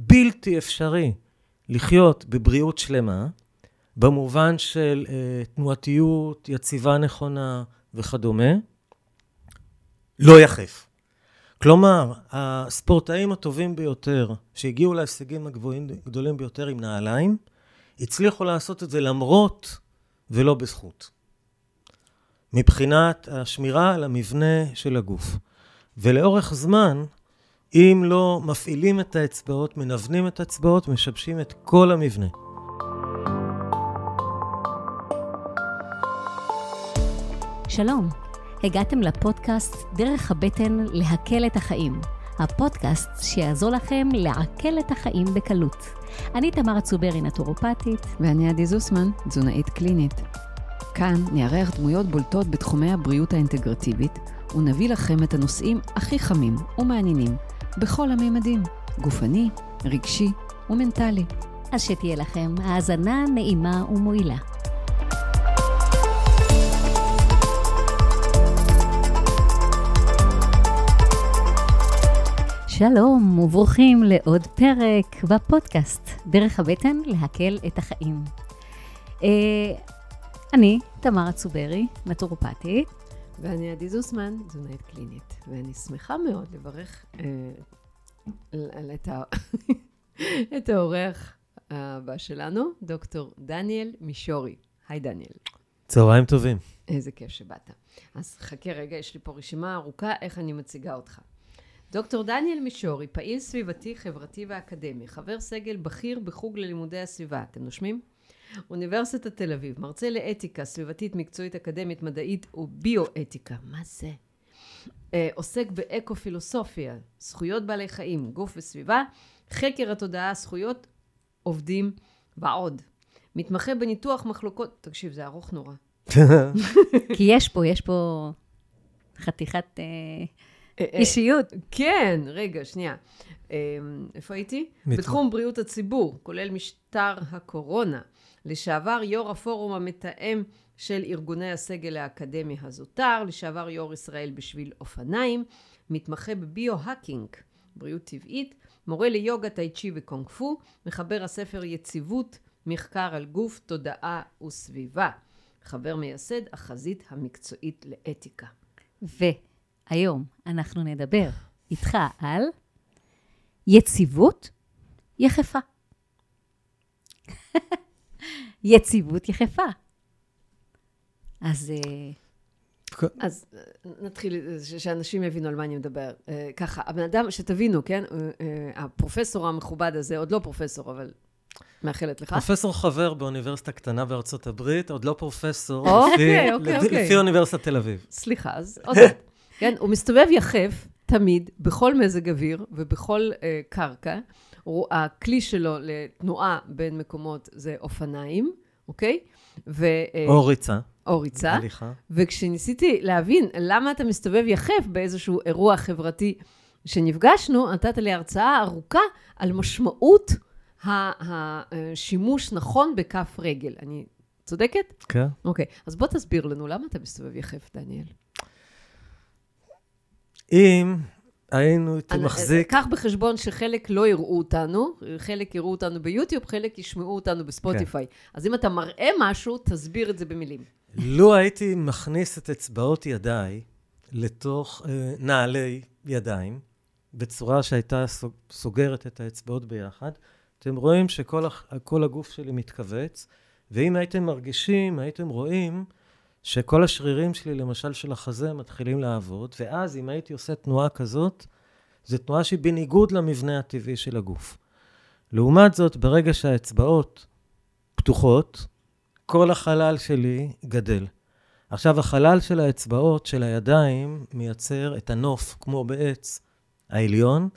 בלתי אפשרי לחיות בבריאות שלמה, במובן של אה, תנועתיות, יציבה נכונה וכדומה, לא יחף. כלומר, הספורטאים הטובים ביותר, שהגיעו להישגים הגדולים ביותר עם נעליים, הצליחו לעשות את זה למרות ולא בזכות. מבחינת השמירה על המבנה של הגוף. ולאורך זמן, אם לא מפעילים את האצבעות, מנוונים את האצבעות, משבשים את כל המבנה. שלום, הגעתם לפודקאסט דרך הבטן להקל את החיים. הפודקאסט שיעזור לכם לעכל את החיים בקלות. אני תמר צוברי, נטורופטית. ואני עדי זוסמן, תזונאית קלינית. כאן נארח דמויות בולטות בתחומי הבריאות האינטגרטיבית, ונביא לכם את הנושאים הכי חמים ומעניינים, בכל הממדים, גופני, רגשי ומנטלי. אז שתהיה לכם האזנה נעימה ומועילה. שלום וברוכים לעוד פרק בפודקאסט, דרך הבטן להקל את החיים. אה, אני, תמרה צוברי, נטורופטית. ואני עדי זוסמן, תזונאית קלינית, ואני שמחה מאוד לברך אה, את, ה... את האורח הבא שלנו, דוקטור דניאל מישורי. היי דניאל. צהריים טובים. איזה כיף שבאת. אז חכה רגע, יש לי פה רשימה ארוכה איך אני מציגה אותך. דוקטור דניאל מישורי, פעיל סביבתי, חברתי ואקדמי, חבר סגל בכיר בחוג ללימודי הסביבה. אתם נושמים? אוניברסיטת תל אביב, מרצה לאתיקה סביבתית, מקצועית, אקדמית, מדעית וביואתיקה. מה זה? אה, עוסק באקו-פילוסופיה, זכויות בעלי חיים, גוף וסביבה, חקר התודעה, זכויות עובדים ועוד. מתמחה בניתוח מחלוקות, תקשיב, זה ארוך נורא. כי יש פה, יש פה חתיכת אה, אה, אישיות. כן, רגע, שנייה. איפה הייתי? בתחום בריאות הציבור, כולל משטר הקורונה. לשעבר יו"ר הפורום המתאם של ארגוני הסגל האקדמי הזוטר, לשעבר יו"ר ישראל בשביל אופניים, מתמחה בביו-האקינג, בריאות טבעית, מורה ליוגה, טאי צ'י וקונג פו, מחבר הספר יציבות, מחקר על גוף, תודעה וסביבה. חבר מייסד החזית המקצועית לאתיקה. והיום אנחנו נדבר איתך על יציבות יחפה. יציבות יחפה. אז... אה, אז אה, נתחיל, שאנשים יבינו על מה אני מדבר. אה, ככה, הבן אדם, שתבינו, כן? הפרופסור המכובד הזה, עוד לא פרופסור, אבל מאחלת לך. פרופסור חבר באוניברסיטה קטנה בארצות הברית, עוד לא פרופסור, אוקיי, אוקיי, אוקיי. לפי אוניברסיטת תל אביב. סליחה, אז עוד. כן, הוא מסתובב יחף תמיד, בכל מזג אוויר ובכל קרקע. הכלי שלו לתנועה בין מקומות זה אופניים, אוקיי? ו... או ריצה. או ריצה. הליכה. וכשניסיתי להבין למה אתה מסתובב יחף באיזשהו אירוע חברתי שנפגשנו, נתת לי הרצאה ארוכה על משמעות השימוש נכון בכף רגל. אני צודקת? כן. אוקיי, אז בוא תסביר לנו, למה אתה מסתובב יחף, דניאל? אם הייתי מחזיק... קח בחשבון שחלק לא יראו אותנו, חלק יראו אותנו ביוטיוב, חלק ישמעו אותנו בספוטיפיי. כן. אז אם אתה מראה משהו, תסביר את זה במילים. לו הייתי מכניס את אצבעות ידיי לתוך אה, נעלי ידיים, בצורה שהייתה סוגרת את האצבעות ביחד, אתם רואים שכל הגוף שלי מתכווץ, ואם הייתם מרגישים, הייתם רואים שכל השרירים שלי, למשל של החזה, מתחילים לעבוד, ואז אם הייתי עושה תנועה כזאת, זו תנועה שהיא בניגוד למבנה הטבעי של הגוף. לעומת זאת, ברגע שהאצבעות פתוחות, כל החלל שלי גדל. עכשיו, החלל של האצבעות, של הידיים, מייצר את הנוף, כמו בעץ העליון.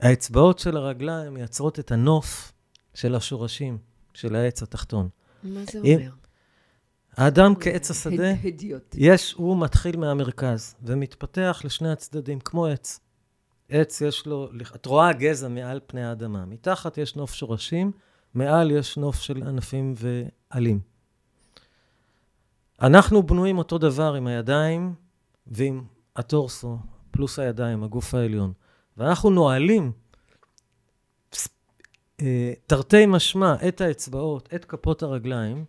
האצבעות של הרגליים מייצרות את הנוף של השורשים, של העץ התחתון. מה זה אומר? האדם כעץ השדה, יש, הוא מתחיל מהמרכז ומתפתח לשני הצדדים, כמו עץ. עץ יש לו, את רואה גזע מעל פני האדמה. מתחת יש נוף שורשים, מעל יש נוף של ענפים ועלים. אנחנו בנויים אותו דבר עם הידיים ועם הטורסו, פלוס הידיים, הגוף העליון. ואנחנו נועלים אה, תרתי משמע את האצבעות, את כפות הרגליים,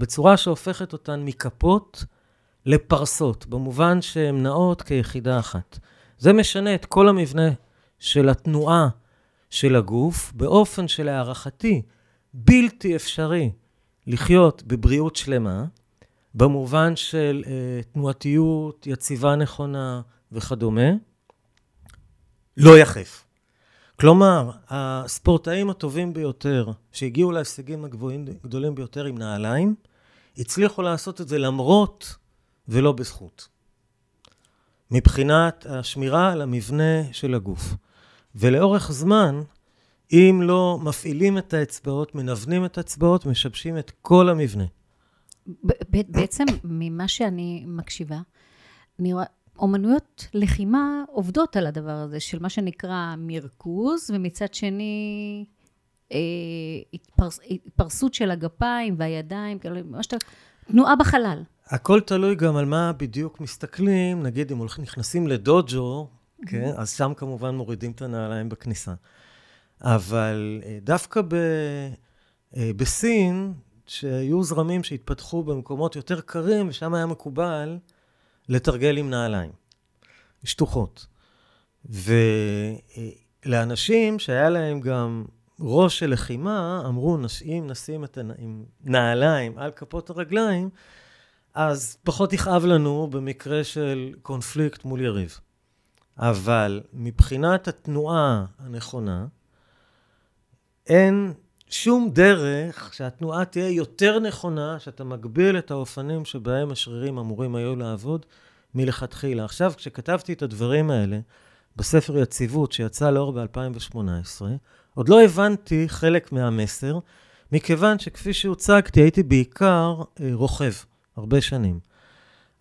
בצורה שהופכת אותן מכפות לפרסות, במובן שהן נעות כיחידה אחת. זה משנה את כל המבנה של התנועה של הגוף, באופן שלהערכתי בלתי אפשרי לחיות בבריאות שלמה, במובן של אה, תנועתיות, יציבה נכונה וכדומה, לא יחף. כלומר, הספורטאים הטובים ביותר, שהגיעו להישגים הגדולים ביותר עם נעליים, הצליחו לעשות את זה למרות ולא בזכות. מבחינת השמירה על המבנה של הגוף. ולאורך זמן, אם לא מפעילים את האצבעות, מנוונים את האצבעות, משבשים את כל המבנה. בעצם, ממה שאני מקשיבה, אני רואה, אומנויות לחימה עובדות על הדבר הזה, של מה שנקרא מרכוז, ומצד שני, התפרסות של הגפיים והידיים, כאילו, מה שאתה... תנועה בחלל. הכל תלוי גם על מה בדיוק מסתכלים. נגיד, אם הולכים, נכנסים לדוג'ו, כן, אז שם כמובן מורידים את הנעליים בכניסה. אבל אה, דווקא ב, אה, בסין, שהיו זרמים שהתפתחו במקומות יותר קרים, ושם היה מקובל לתרגל עם נעליים, שטוחות. ולאנשים שהיה להם גם ראש של לחימה, אמרו, אם נשים את הנעליים על כפות הרגליים, אז פחות יכאב לנו במקרה של קונפליקט מול יריב. אבל מבחינת התנועה הנכונה, אין שום דרך שהתנועה תהיה יותר נכונה, שאתה מגביל את האופנים שבהם השרירים אמורים היו לעבוד מלכתחילה. עכשיו, כשכתבתי את הדברים האלה בספר יציבות שיצא לאור ב-2018, עוד לא הבנתי חלק מהמסר, מכיוון שכפי שהוצגתי, הייתי בעיקר אה, רוכב, הרבה שנים.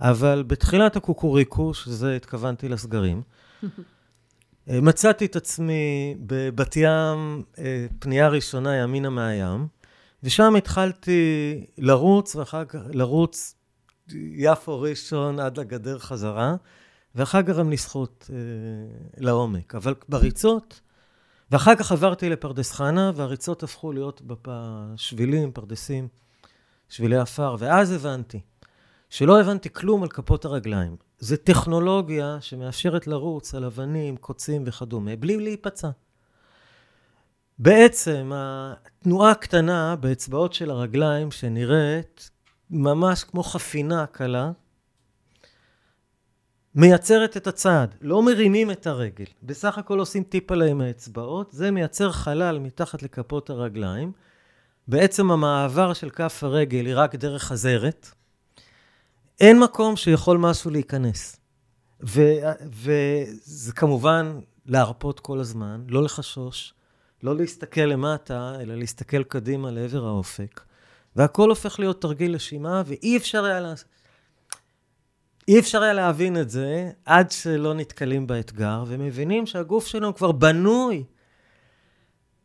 אבל בתחילת הקוקוריקו, שזה התכוונתי לסגרים, אה, מצאתי את עצמי בבת ים, אה, פנייה ראשונה ימינה מהים, ושם התחלתי לרוץ, ואחר כך לרוץ יפו ראשון עד לגדר חזרה, ואחר כך גם לשחות אה, לעומק. אבל בריצות, ואחר כך עברתי לפרדס חנה, והריצות הפכו להיות שבילים, פרדסים, שבילי עפר, ואז הבנתי שלא הבנתי כלום על כפות הרגליים. זה טכנולוגיה שמאפשרת לרוץ על אבנים, קוצים וכדומה, בלי להיפצע. בעצם התנועה הקטנה באצבעות של הרגליים, שנראית ממש כמו חפינה קלה, מייצרת את הצעד. לא מרימים את הרגל. בסך הכל עושים טיפ עליהם האצבעות. זה מייצר חלל מתחת לכפות הרגליים. בעצם המעבר של כף הרגל היא רק דרך חזרת. אין מקום שיכול משהו להיכנס. וזה כמובן להרפות כל הזמן, לא לחשוש, לא להסתכל למטה, אלא להסתכל קדימה לעבר האופק. והכל הופך להיות תרגיל נשימה, ואי אפשר היה לעשות... אי אפשר היה להבין את זה עד שלא נתקלים באתגר, ומבינים שהגוף שלנו כבר בנוי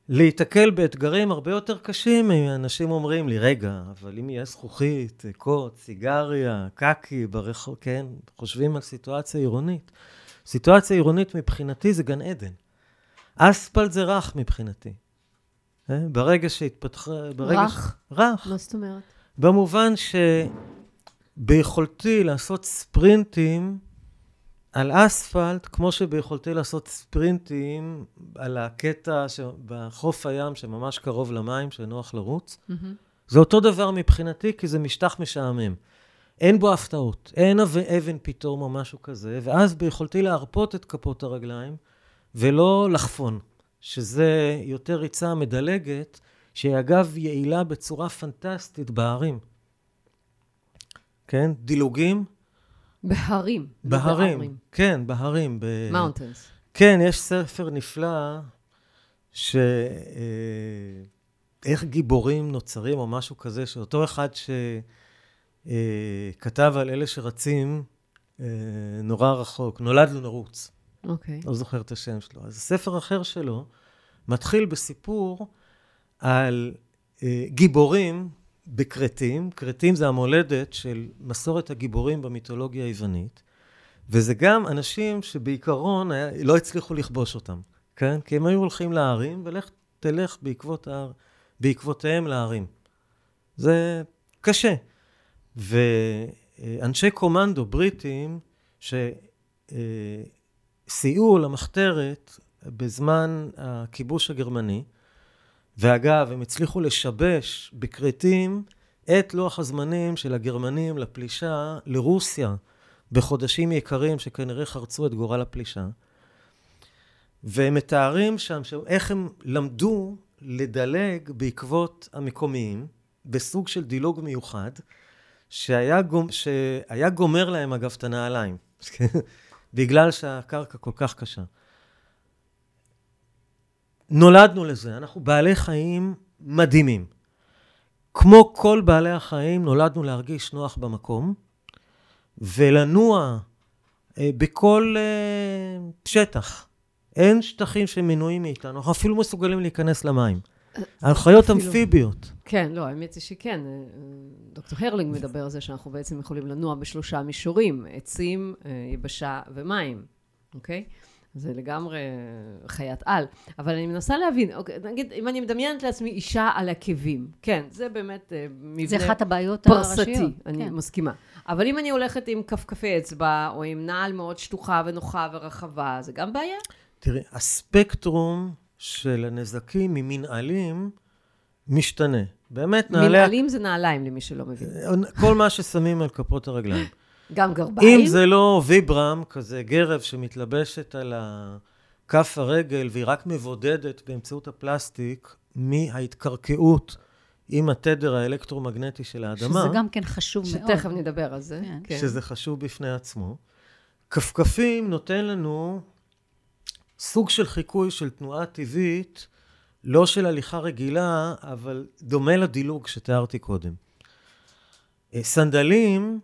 להיתקל באתגרים הרבה יותר קשים. אנשים אומרים לי, רגע, אבל אם יהיה זכוכית, קוט, סיגריה, קקי ברחוב, כן, חושבים על סיטואציה עירונית. סיטואציה עירונית מבחינתי זה גן עדן. אספלט זה רך מבחינתי. אה? ברגע שהתפתחה... רך? ש... רך. מה זאת אומרת? במובן שביכולתי לעשות ספרינטים על אספלט, כמו שביכולתי לעשות ספרינטים על הקטע בחוף הים שממש קרוב למים, שנוח לרוץ. Mm-hmm. זה אותו דבר מבחינתי, כי זה משטח משעמם. אין בו הפתעות, אין אבן פתאום או משהו כזה, ואז ביכולתי להרפות את כפות הרגליים ולא לחפון, שזה יותר ריצה מדלגת, שהיא אגב יעילה בצורה פנטסטית בהרים. כן? דילוגים, בהרים. בהרים, כן, בהרים. מאונטנס. כן, יש ספר נפלא, ש... אה, איך גיבורים נוצרים, או משהו כזה, שאותו אחד שכתב אה, על אלה שרצים אה, נורא רחוק, נולד לו נרוץ. אוקיי. לא זוכר את השם שלו. אז ספר אחר שלו מתחיל בסיפור על גיבורים בכרתים, כרתים זה המולדת של מסורת הגיבורים במיתולוגיה היוונית, וזה גם אנשים שבעיקרון היה, לא הצליחו לכבוש אותם, כן? כי הם היו הולכים להרים, ולך תלך בעקבות ההר, בעקבותיהם להרים. זה קשה. ואנשי קומנדו בריטים שסייעו למחתרת בזמן הכיבוש הגרמני, ואגב, הם הצליחו לשבש בכרתים את לוח הזמנים של הגרמנים לפלישה לרוסיה בחודשים יקרים שכנראה חרצו את גורל הפלישה. והם מתארים שם איך הם למדו לדלג בעקבות המקומיים, בסוג של דילוג מיוחד, שהיה, גומ, שהיה גומר להם אגב את הנעליים, בגלל שהקרקע כל כך קשה. נולדנו לזה, אנחנו בעלי חיים מדהימים. כמו כל בעלי החיים, נולדנו להרגיש נוח במקום, ולנוע אה, בכל אה, שטח. אין שטחים שמנועים מאיתנו, אנחנו אפילו מסוגלים להיכנס למים. על חיות אמפיביות. כן, לא, האמת היא שכן. אה, דוקטור הרלינג מדבר על זה שאנחנו בעצם יכולים לנוע בשלושה מישורים, עצים, אה, יבשה ומים, אוקיי? זה לגמרי חיית על. אבל אני מנסה להבין, אוקיי, נגיד, אם אני מדמיינת לעצמי אישה על עקבים, כן, זה באמת אה, מבנה זה אחת הבעיות פרסתי, הראשיות. אני כן. מסכימה. אבל אם אני הולכת עם כפכפי אצבע, או עם נעל מאוד שטוחה ונוחה ורחבה, זה גם בעיה? תראי, הספקטרום של הנזקים ממנהלים משתנה. באמת, נעלי... מנהלים זה נעליים, למי שלא מבין. כל מה ששמים על כפות הרגליים. גם גרביים? אם זה לא ויברם, כזה גרב שמתלבשת על כף הרגל והיא רק מבודדת באמצעות הפלסטיק מההתקרקעות עם התדר האלקטרומגנטי של האדמה. שזה גם כן חשוב מאוד. שתכף נדבר על זה. כן. כן. שזה חשוב בפני עצמו. כפכפים נותן לנו סוג של חיקוי של תנועה טבעית, לא של הליכה רגילה, אבל דומה לדילוג שתיארתי קודם. אה, סנדלים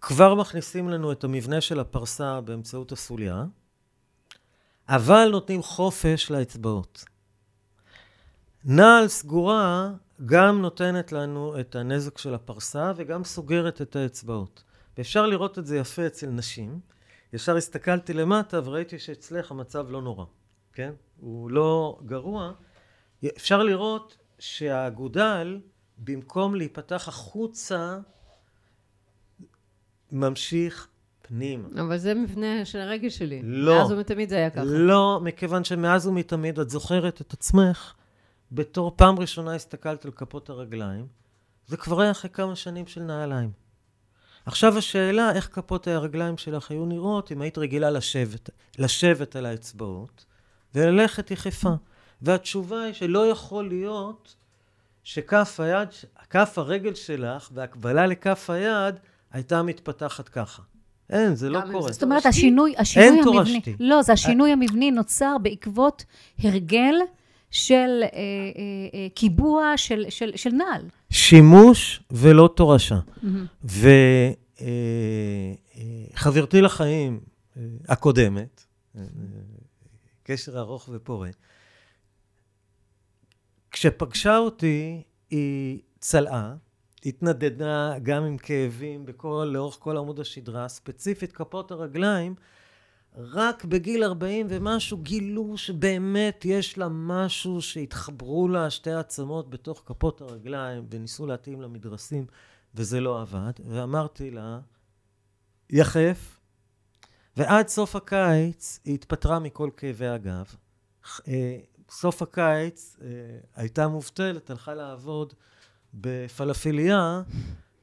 כבר מכניסים לנו את המבנה של הפרסה באמצעות הסוליה, אבל נותנים חופש לאצבעות. נעל סגורה גם נותנת לנו את הנזק של הפרסה וגם סוגרת את האצבעות. ואפשר לראות את זה יפה אצל נשים. ישר הסתכלתי למטה וראיתי שאצלך המצב לא נורא, כן? הוא לא גרוע. אפשר לראות שהאגודל, במקום להיפתח החוצה, ממשיך פנימה. אבל זה מבנה של הרגל שלי. לא. מאז ומתמיד זה היה ככה. לא, מכיוון שמאז ומתמיד את זוכרת את עצמך, בתור פעם ראשונה הסתכלת על כפות הרגליים, זה כבר היה אחרי כמה שנים של נעליים. עכשיו השאלה, איך כפות הרגליים שלך היו נראות אם היית רגילה לשבת, לשבת על האצבעות וללכת יחפה. והתשובה היא שלא יכול להיות שכף היד, כף הרגל שלך והקבלה לכף היד הייתה מתפתחת ככה. אין, זה לא קורה. זאת אומרת? השינוי, השינוי אין המבני... תורשתי. לא, זה השינוי המבני נוצר בעקבות הרגל של אה, אה, אה, קיבוע של, של, של נעל. שימוש ולא תורשה. מהמם. וחברתי לחיים אה, הקודמת, אה, קשר ארוך ופורה, כשפגשה אותי, היא צלעה, התנדדה גם עם כאבים בכל, לאורך כל עמוד השדרה, ספציפית כפות הרגליים, רק בגיל 40 ומשהו גילו שבאמת יש לה משהו שהתחברו לה שתי עצמות בתוך כפות הרגליים וניסו להתאים לה מדרסים וזה לא עבד. ואמרתי לה, יחף. ועד סוף הקיץ היא התפטרה מכל כאבי הגב. אה, סוף הקיץ אה, הייתה מובטלת, הלכה לעבוד בפלאפיליה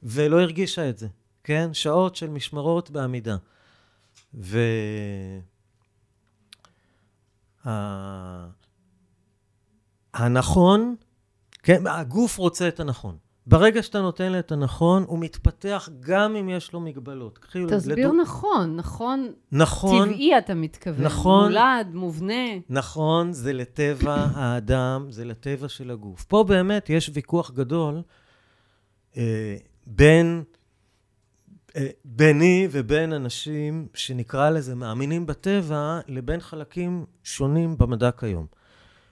ולא הרגישה את זה, כן? שעות של משמרות בעמידה. ו... הנכון, כן, הגוף רוצה את הנכון. ברגע שאתה נותן לו את הנכון, הוא מתפתח גם אם יש לו מגבלות. תסביר לדו- נכון, נכון, נכון, טבעי אתה מתכוון. נכון. מולד, מובנה. נכון, זה לטבע האדם, זה לטבע של הגוף. פה באמת יש ויכוח גדול אה, בין, אה, ביני ובין אנשים שנקרא לזה מאמינים בטבע, לבין חלקים שונים במדע כיום.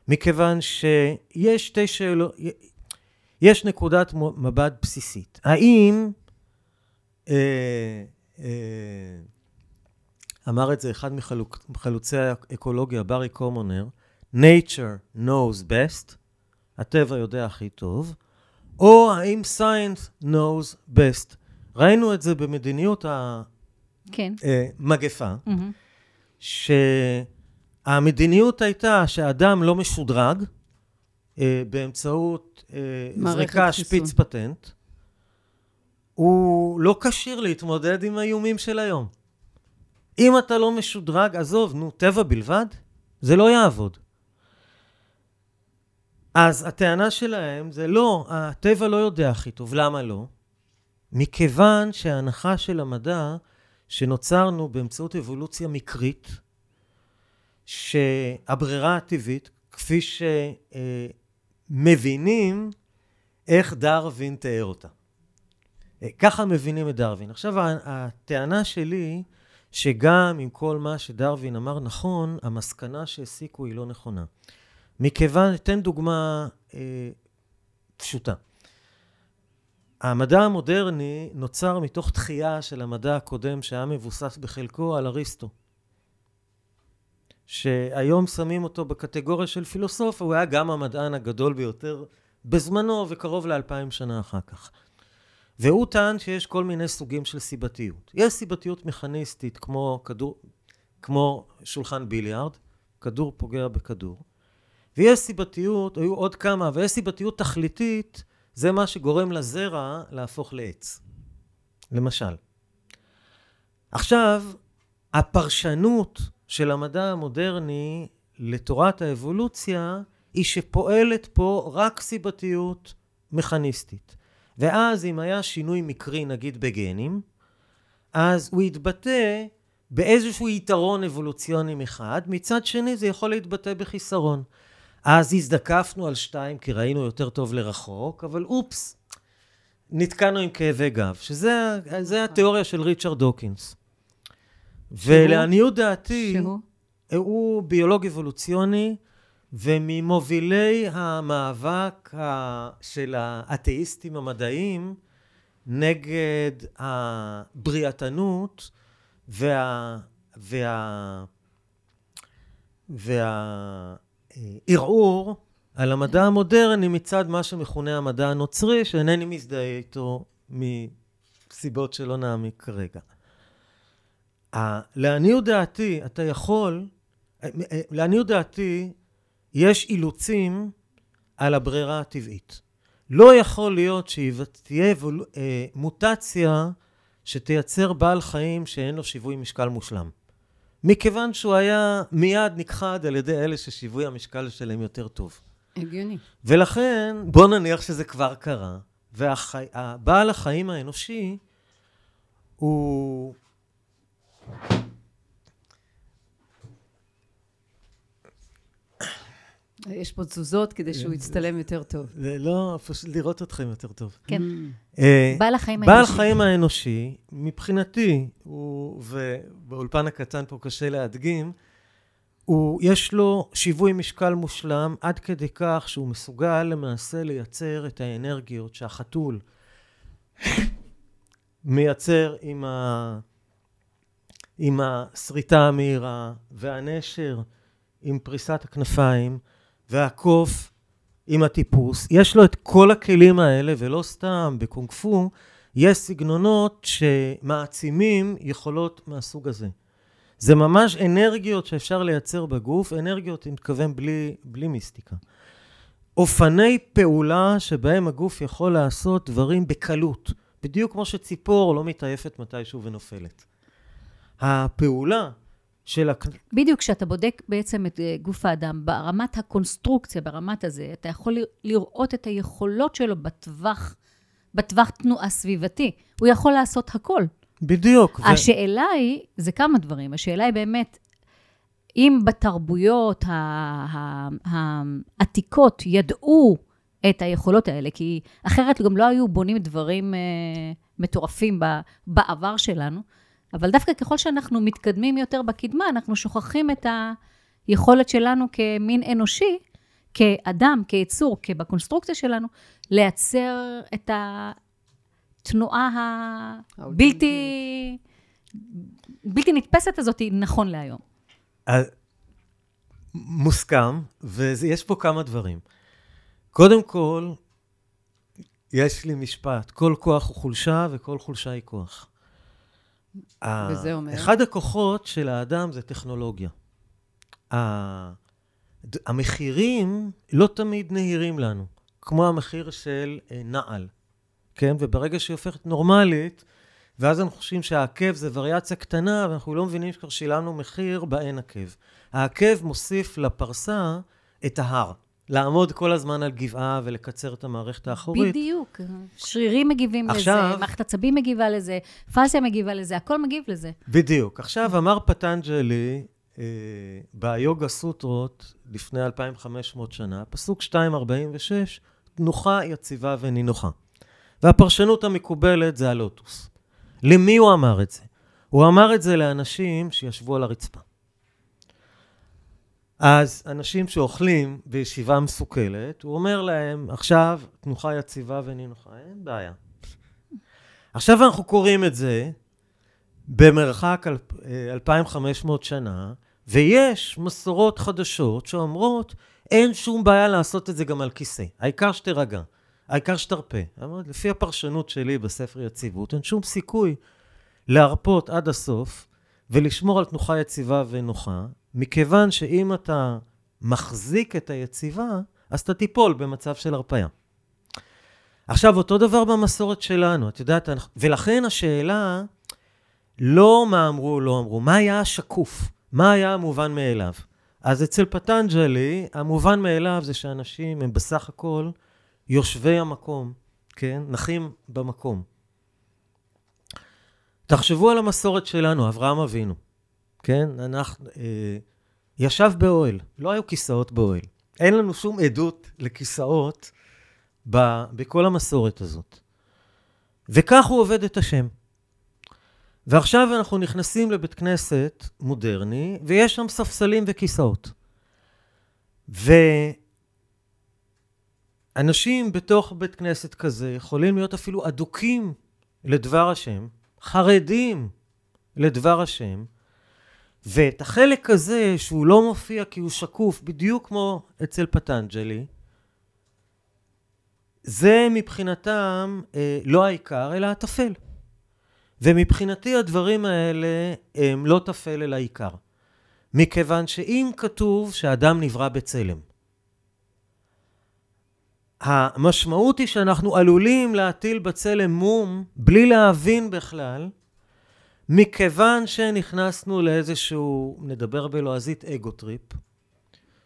מכיוון שיש שתי שאלות, יש נקודת מבט בסיסית. האם, אה, אה, אמר את זה אחד מחלוצי האקולוגיה, ברי קומונר, nature knows best, הטבע יודע הכי טוב, או האם science knows best. ראינו את זה במדיניות כן. המגפה, מהמם. שהמדיניות הייתה שהאדם לא משודרג אה, באמצעות אה, זריקה. שפיץ פטנט, הוא לא כשיר להתמודד עם האיומים של היום. אם אתה לא משודרג, עזוב, נו, טבע בלבד? זה לא יעבוד. אז הטענה שלהם זה לא, הטבע לא יודע הכי טוב. למה לא? מכיוון שההנחה של המדע שנוצרנו באמצעות אבולוציה מקרית, שהברירה הטבעית, כפי שמבינים איך דרווין תיאר אותה. אה, ככה מבינים את דרווין. עכשיו, הטענה שלי, שגם עם כל מה שדרווין אמר נכון, המסקנה שהסיקו היא לא נכונה. מכיוון, אתן דוגמה אה, פשוטה. המדע המודרני נוצר מתוך דחייה של המדע הקודם שהיה מבוסס בחלקו על אריסטו. שהיום שמים אותו בקטגוריה של פילוסוף, הוא היה גם המדען הגדול ביותר בזמנו וקרוב לאלפיים שנה אחר כך. והוא טען שיש כל מיני סוגים של סיבתיות. יש סיבתיות מכניסטית כמו כדור, כמו שולחן ביליארד, כדור פוגע בכדור. ויש סיבתיות, היו עוד כמה, ויש סיבתיות תכליתית, זה מה שגורם לזרע להפוך לעץ. למשל. עכשיו, הפרשנות של המדע המודרני לתורת האבולוציה היא שפועלת פה רק סיבתיות מכניסטית. ואז אם היה שינוי מקרי נגיד בגנים, אז הוא יתבטא באיזשהו יתרון אבולוציוני מחד, מצד שני זה יכול להתבטא בחיסרון. אז הזדקפנו על שתיים כי ראינו יותר טוב לרחוק, אבל אופס, נתקענו עם כאבי גב, שזה זה התיאוריה של ריצ'רד דוקינס. ולעניות דעתי, שהוא? הוא ביולוג אבולוציוני, וממובילי המאבק ה- של האתאיסטים המדעיים נגד הבריאתנות וה... וה... והערעור על המדע המודרני מצד מה שמכונה המדע הנוצרי, שאינני מזדהה איתו מסיבות שלא נעמיק כרגע. לעניות דעתי, אתה יכול, לעניות דעתי, יש אילוצים על הברירה הטבעית. לא יכול להיות שתהיה אה, מוטציה שתייצר בעל חיים שאין לו שיווי משקל מושלם. מכיוון שהוא היה מיד נכחד על ידי אלה ששיווי המשקל שלהם יותר טוב. הגיוני. ולכן, בוא נניח שזה כבר קרה, ובעל החיים האנושי הוא... יש פה תזוזות כדי שהוא יצטלם יותר טוב. זה לא, פשוט לראות אתכם יותר טוב. כן. אה, בעל החיים בעל האנושי. חיים האנושי, מבחינתי, הוא, ובאולפן הקטן פה קשה להדגים, הוא, יש לו שיווי משקל מושלם עד כדי כך שהוא מסוגל למעשה לייצר את האנרגיות שהחתול מייצר עם, ה, עם השריטה המהירה, והנשר עם פריסת הכנפיים, והקוף עם הטיפוס. יש לו את כל הכלים האלה, ולא סתם בקונג פו, יש סגנונות שמעצימים יכולות מהסוג הזה. זה ממש אנרגיות שאפשר לייצר בגוף, אנרגיות, אני מתכוון, בלי, בלי מיסטיקה. אופני פעולה שבהם הגוף יכול לעשות דברים בקלות, בדיוק כמו שציפור לא מתעייפת מתישהו ונופלת. הפעולה של הק... בדיוק, כשאתה בודק בעצם את אה, גוף האדם, ברמת הקונסטרוקציה, ברמת הזה, אתה יכול לראות את היכולות שלו בטווח, בטווח תנועה סביבתי. הוא יכול לעשות הכל. בדיוק. ו- השאלה היא, זה כמה דברים. השאלה היא באמת, אם בתרבויות העתיקות ידעו את היכולות האלה, כי אחרת גם לא היו בונים דברים אה, מטורפים בעבר שלנו, אבל דווקא ככל שאנחנו מתקדמים יותר בקדמה, אנחנו שוכחים את היכולת שלנו כמין אנושי, כאדם, כיצור, בקונסטרוקציה שלנו, לייצר את התנועה הבלתי... בלתי נתפסת הזאת נכון להיום. מוסכם, ויש פה כמה דברים. קודם כל, יש לי משפט, כל כוח הוא חולשה וכל חולשה היא כוח. וזה אומר? אחד הכוחות של האדם זה טכנולוגיה. המחירים לא תמיד נהירים לנו, כמו המחיר של אה, נעל, כן? וברגע שהיא הופכת נורמלית, ואז אנחנו חושבים שהעקב זה וריאציה קטנה, ואנחנו לא מבינים שכבר שילמנו מחיר באין עקב. העקב מוסיף לפרסה את ההר. לעמוד כל הזמן על גבעה ולקצר את המערכת האחורית. בדיוק. שרירים מגיבים עכשיו, לזה, מערכת עצבים מגיבה לזה, פאסיה מגיבה לזה, הכל מגיב לזה. בדיוק. עכשיו, אמר פטנג'לי אה, ביוגה סוטרות לפני 2,500 שנה, פסוק 2.46, תנוחה, יציבה ונינוחה. והפרשנות המקובלת זה הלוטוס. למי הוא אמר את זה? הוא אמר את זה לאנשים שישבו על הרצפה. אז אנשים שאוכלים בישיבה מסוכלת, הוא אומר להם, עכשיו תנוחה יציבה ונינוחה, אין בעיה. עכשיו אנחנו קוראים את זה במרחק 2,500 שנה, ויש מסורות חדשות שאומרות, אין שום בעיה לעשות את זה גם על כיסא. העיקר שתירגע, העיקר שתרפה. לפי הפרשנות שלי בספר יציבות, אין שום סיכוי להרפות עד הסוף ולשמור על תנוחה יציבה ונוחה, מכיוון שאם אתה מחזיק את היציבה, אז אתה תיפול במצב של הרפאיה. עכשיו, אותו דבר במסורת שלנו, את יודעת, ולכן השאלה, לא מה אמרו או לא אמרו, מה היה השקוף? מה היה המובן מאליו? אז אצל פטנג'לי, המובן מאליו זה שאנשים הם בסך הכל יושבי המקום, כן? נחים במקום. תחשבו על המסורת שלנו, אברהם אבינו. כן? אנחנו... אה, ישב באוהל, לא היו כיסאות באוהל. אין לנו שום עדות לכיסאות ב, בכל המסורת הזאת. וכך הוא עובד את השם. ועכשיו אנחנו נכנסים לבית כנסת מודרני, ויש שם ספסלים וכיסאות. ואנשים בתוך בית כנסת כזה יכולים להיות אפילו אדוקים לדבר השם, חרדים לדבר השם, ואת החלק הזה, שהוא לא מופיע כי הוא שקוף, בדיוק כמו אצל פטנג'לי, זה מבחינתם אה, לא העיקר, אלא הטפל. ומבחינתי הדברים האלה הם לא טפל אלא עיקר. מכיוון שאם כתוב שאדם נברא בצלם, המשמעות היא שאנחנו עלולים להטיל בצלם מום בלי להבין בכלל מכיוון שנכנסנו לאיזשהו, נדבר בלועזית, ego trip,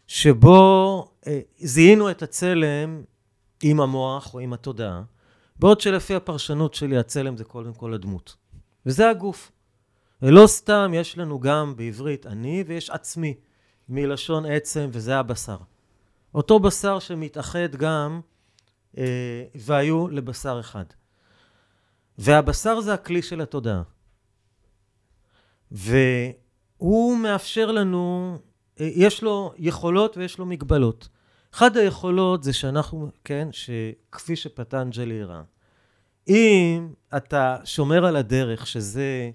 שבו אה, זיהינו את הצלם עם המוח או עם התודעה, בעוד שלפי הפרשנות שלי הצלם זה קודם כל הדמות. וזה הגוף. ולא סתם יש לנו גם בעברית אני ויש עצמי, מלשון עצם, וזה הבשר. אותו בשר שמתאחד גם, אה, והיו לבשר אחד. והבשר זה הכלי של התודעה. והוא מאפשר לנו, אה, יש לו יכולות ויש לו מגבלות. אחת היכולות זה שאנחנו, כן, שכפי שפטנג'לי הראה, אם אתה שומר על הדרך, שזה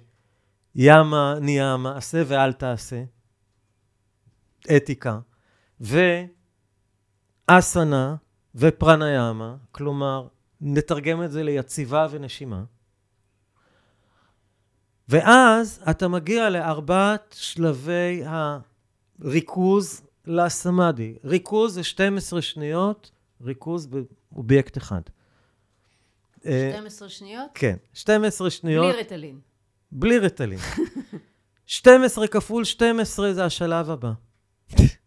ימה ניאמה, עשה ואל תעשה, אתיקה, ואסנה ופרניאמה, כלומר, נתרגם את זה ליציבה ונשימה, ואז אתה מגיע לארבעת שלבי הריכוז לסמאדי. ריכוז זה 12 שניות, ריכוז באובייקט אחד. 12 אה, שניות? כן, 12 שניות. בלי רטלין. בלי רטלין. 12 כפול 12 זה השלב הבא.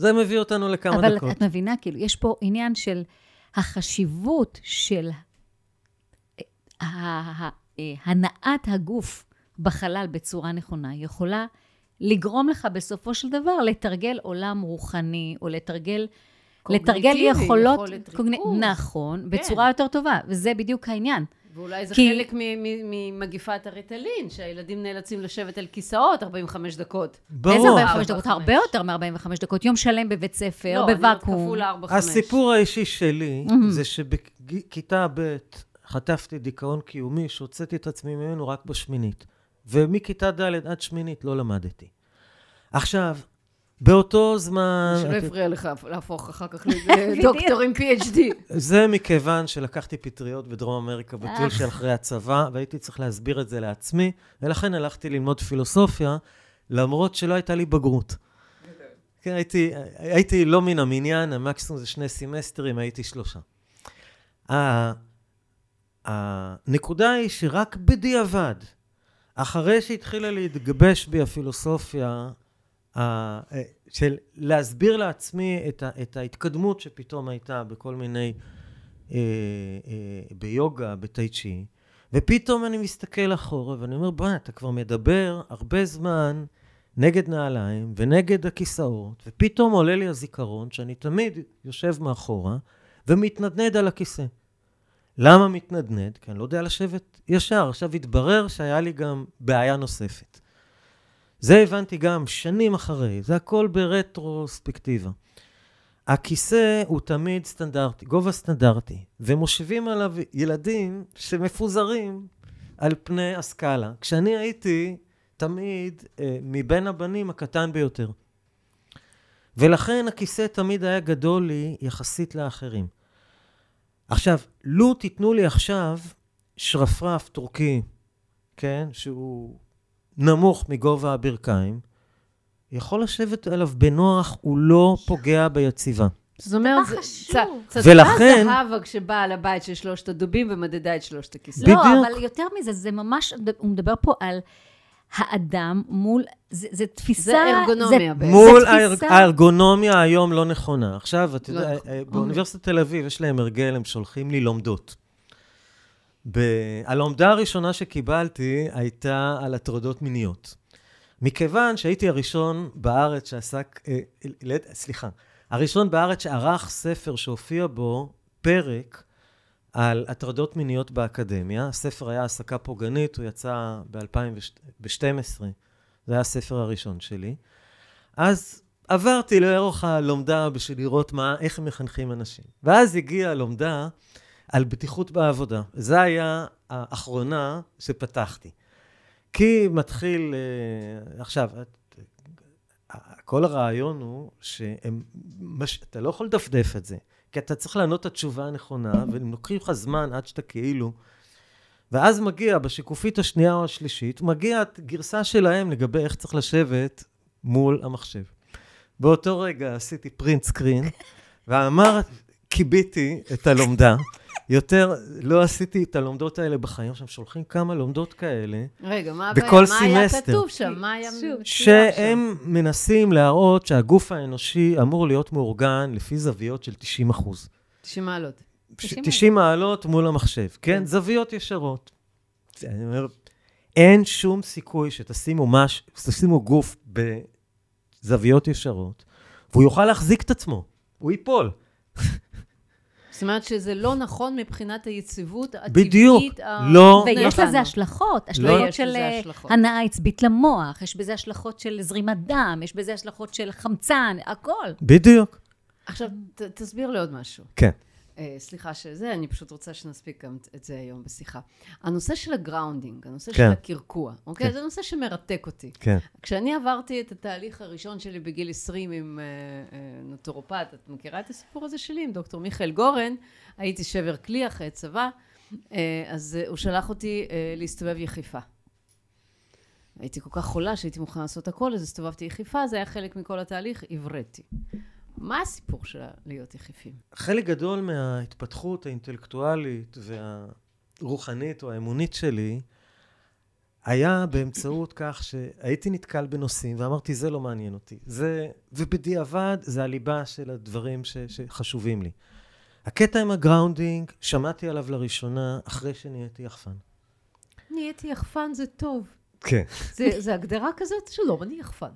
אה. זה מביא אותנו לכמה אבל דקות. אבל את מבינה, כאילו, יש פה עניין של החשיבות של הנעת הגוף בחלל בצורה נכונה יכולה לגרום לך בסופו של דבר לתרגל עולם רוחני, או לתרגל... לתרגל יכולות... יכולת ריכוז. נכון, כן. בצורה יותר טובה, וזה בדיוק העניין. ואולי זה כי... חלק ממגיפת הריטלין, שהילדים נאלצים לשבת על כיסאות 45 דקות. ברור. איזה 45 דקות? הרבה יותר מ-45 דקות. יום שלם בבית ספר, לא, בוואקום. לא, כפול 4-5. הסיפור האישי שלי, זה שבכיתה ב' חטפתי דיכאון קיומי שהוצאתי את עצמי ממנו רק בשמינית. ומכיתה ד' עד שמינית לא למדתי. עכשיו, באותו זמן... שלא יפריע לך להפוך אחר כך לדוקטור עם PhD. זה מכיוון שלקחתי פטריות בדרום אמריקה בטיול אה. של אחרי הצבא, והייתי צריך להסביר את זה לעצמי, ולכן הלכתי ללמוד פילוסופיה, למרות שלא הייתה לי בגרות. כן, הייתי, הייתי לא מן המניין, המקסימום זה שני סמסטרים, הייתי שלושה. הנקודה היא שרק בדיעבד, אחרי שהתחילה להתגבש בי הפילוסופיה, של להסביר לעצמי את, ה, את ההתקדמות שפתאום הייתה בכל מיני, אה, אה, ביוגה, בטאי צ'י, ופתאום אני מסתכל אחורה ואני אומר, בוא'נה, אתה כבר מדבר הרבה זמן נגד נעליים ונגד הכיסאות, ופתאום עולה לי הזיכרון שאני תמיד יושב מאחורה ומתנדנד על הכיסא. למה מתנדנד? כי אני לא יודע לשבת ישר. עכשיו התברר שהיה לי גם בעיה נוספת. זה הבנתי גם שנים אחרי, זה הכל ברטרוספקטיבה. הכיסא הוא תמיד סטנדרטי, גובה סטנדרטי, ומושיבים עליו ילדים שמפוזרים על פני הסקאלה. כשאני הייתי תמיד אה, מבין הבנים הקטן ביותר. ולכן הכיסא תמיד היה גדול לי יחסית לאחרים. עכשיו, לו תיתנו לי עכשיו שרפרף טורקי, כן, שהוא נמוך מגובה הברכיים, יכול לשבת עליו בנוח, הוא לא פוגע ביציבה. זאת אומרת, דבר זה- חשוב. צ- צדקה ולכן- זהבה כשבאה לבית של שלושת הדובים ומדדה את שלושת הכיסאות. לא, בדיוק. אבל יותר מזה, זה ממש, הוא מדבר פה על האדם מול, זה, זה תפיסה... זה ארגונומיה בעצם. מול זה תפיסה- האר- הארגונומיה היום לא נכונה. עכשיו, אתה לא יודע, נכון. אה, באוניברסיטת תל אביב יש להם הרגל, הם שולחים לי לומדות. ב- הלומדה הראשונה שקיבלתי הייתה על הטרדות מיניות. מכיוון שהייתי הראשון בארץ שעסק, אה, סליחה, הראשון בארץ שערך ספר שהופיע בו פרק על הטרדות מיניות באקדמיה. הספר היה העסקה פוגענית, הוא יצא ב-2012, זה היה הספר הראשון שלי. אז עברתי לאורך הלומדה בשביל לראות מה, איך מחנכים אנשים. ואז הגיעה הלומדה על בטיחות בעבודה. זו היה האחרונה שפתחתי. כי מתחיל, אה, עכשיו, כל הרעיון הוא שהם, מש, אתה לא יכול לדפדף את זה, כי אתה צריך לענות את התשובה הנכונה, והם לוקחים לך זמן עד שאתה כאילו... ואז מגיע, בשיקופית השנייה או השלישית, מגיעה גרסה שלהם לגבי איך צריך לשבת מול המחשב. באותו רגע עשיתי print screen, ואמר, כיביתי את הלומדה. יותר, לא עשיתי את הלומדות האלה בחיים. עכשיו, שולחים כמה לומדות כאלה, רגע, מה בכל הבעיה? מה היה סמסטר. כתוב שם? מה היה מצוין שם? שהם מנסים להראות שהגוף האנושי אמור להיות מאורגן לפי זוויות של 90 אחוז. 90 מעלות. 90 90 מעלות מול המחשב, כן? כן. זוויות ישרות. אני אומר, אין שום סיכוי שתשימו מש... תשימו גוף בזוויות ישרות, והוא יוכל להחזיק את עצמו, הוא ייפול. זאת אומרת שזה לא נכון מבחינת היציבות הטבעית. בדיוק, לא ויש לנו. לזה השלכות, לא. השלכות של אה. הנאה עצבית למוח, יש בזה השלכות של זרימת דם, יש בזה השלכות של חמצן, הכל. בדיוק. עכשיו, ת, תסביר לי עוד משהו. כן. אה, סליחה שזה, אני פשוט רוצה שנספיק גם את- זה היום בשיחה. הנושא של ה grounding, הנושא כן. של הקרקוע, אוקיי? כן. זה נושא שמרתק אותי. כן. כשאני עברתי את התהליך הראשון שלי בגיל 20 עם אה, אה, נוטורופט, את מכירה את הסיפור הזה שלי עם דוקטור מיכאל גורן? הייתי שבר כלי אחרי צבא, אה, אז אה, הוא שלח אותי אה, להסתובב יחיפה. הייתי כל כך חולה שהייתי מוכנה לעשות הכל, אז הסתובבתי יחיפה, זה היה חלק מכל התהליך, הבראתי. מה הסיפור של להיות יחיפים? חלק גדול מההתפתחות האינטלקטואלית והרוחנית או האמונית שלי היה באמצעות כך שהייתי נתקל בנושאים ואמרתי, זה לא מעניין אותי. זה, ובדיעבד זה הליבה של הדברים ש, שחשובים לי. הקטע עם ה grounding, שמעתי עליו לראשונה אחרי שנהייתי יחפן. נהייתי יחפן זה טוב. כן. זה, זה הגדרה כזאת? שלום, אני יחפן.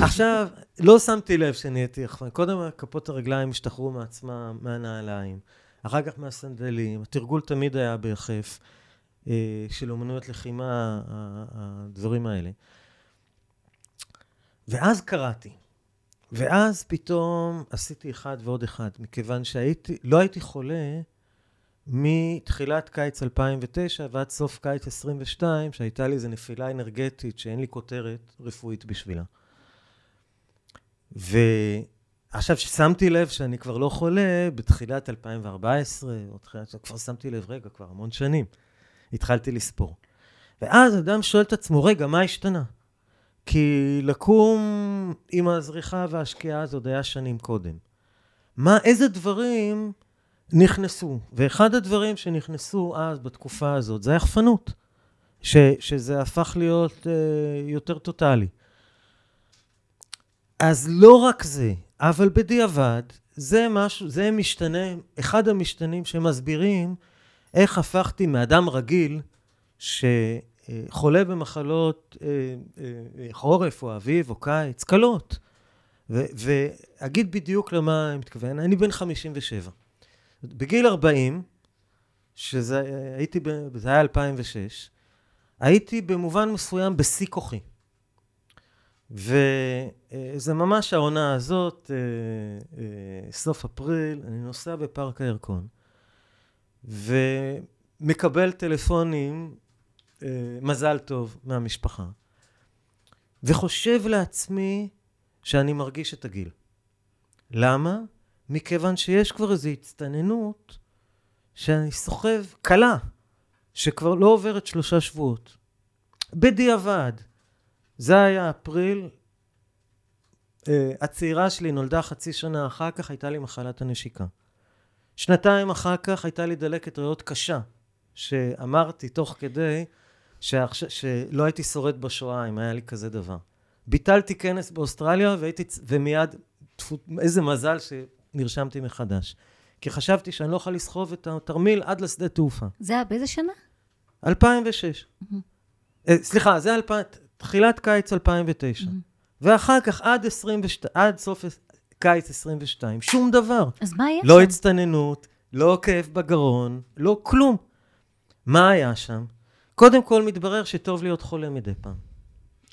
עכשיו, לא שמתי לב שנהייתי יחפן. קודם כפות הרגליים השתחררו מעצמם, מהנעליים, אחר כך מהסנדלים. התרגול תמיד היה ביחף, אה, של אומנויות לחימה, הדברים האלה. ואז קראתי. ואז פתאום עשיתי אחד ועוד אחד, מכיוון שהייתי, לא הייתי חולה מתחילת קיץ 2009 ועד סוף קיץ 22, שהייתה לי איזו נפילה אנרגטית שאין לי כותרת רפואית בשבילה. ועכשיו ששמתי לב שאני כבר לא חולה, בתחילת 2014, או תחילת, כבר שמתי לב, רגע, כבר המון שנים, התחלתי לספור. ואז אדם שואל את עצמו, רגע, מה השתנה? כי לקום עם הזריחה והשקיעה הזאת היה שנים קודם. מה, איזה דברים נכנסו? ואחד הדברים שנכנסו אז, בתקופה הזאת, זה היחפנות. ש, שזה הפך להיות אה, יותר טוטאלי. אז לא רק זה, אבל בדיעבד, זה משהו, זה משתנה, אחד המשתנים שמסבירים איך הפכתי מאדם רגיל, שחולה במחלות אה, אה, חורף או אביב או קיץ, קלות. ואגיד בדיוק למה אני מתכוון, אני בן 57. בגיל 40, שזה הייתי, זה היה 2006, הייתי במובן מסוים בשיא כוחי. וזה ממש העונה הזאת, אה, אה, סוף אפריל, אני נוסע בפארק הירקון, ומקבל טלפונים, אה, מזל טוב, מהמשפחה, וחושב לעצמי שאני מרגיש את הגיל. למה? מכיוון שיש כבר איזו הצטננות שאני סוחב קלה, שכבר לא עוברת שלושה שבועות. בדיעבד, זה היה אפריל. Uh, הצעירה שלי נולדה חצי שנה אחר כך, הייתה לי מחלת הנשיקה. שנתיים אחר כך הייתה לי דלקת ריאות קשה, שאמרתי תוך כדי שעכשיו, שלא הייתי שורד בשואה אם היה לי כזה דבר. ביטלתי כנס באוסטרליה והייתי, ומיד, איזה מזל שנרשמתי מחדש. כי חשבתי שאני לא יכול לסחוב את התרמיל עד לשדה תעופה. זה היה באיזה שנה? 2006. Mm-hmm. אה, סליחה, זה 2000, תחילת קיץ 2009. Mm-hmm. ואחר כך עד, 22, עד סוף קיץ 22, שום דבר. אז מה היה לא שם? לא הצטננות, לא כאב בגרון, לא כלום. מה היה שם? קודם כל מתברר שטוב להיות חולה מדי פעם.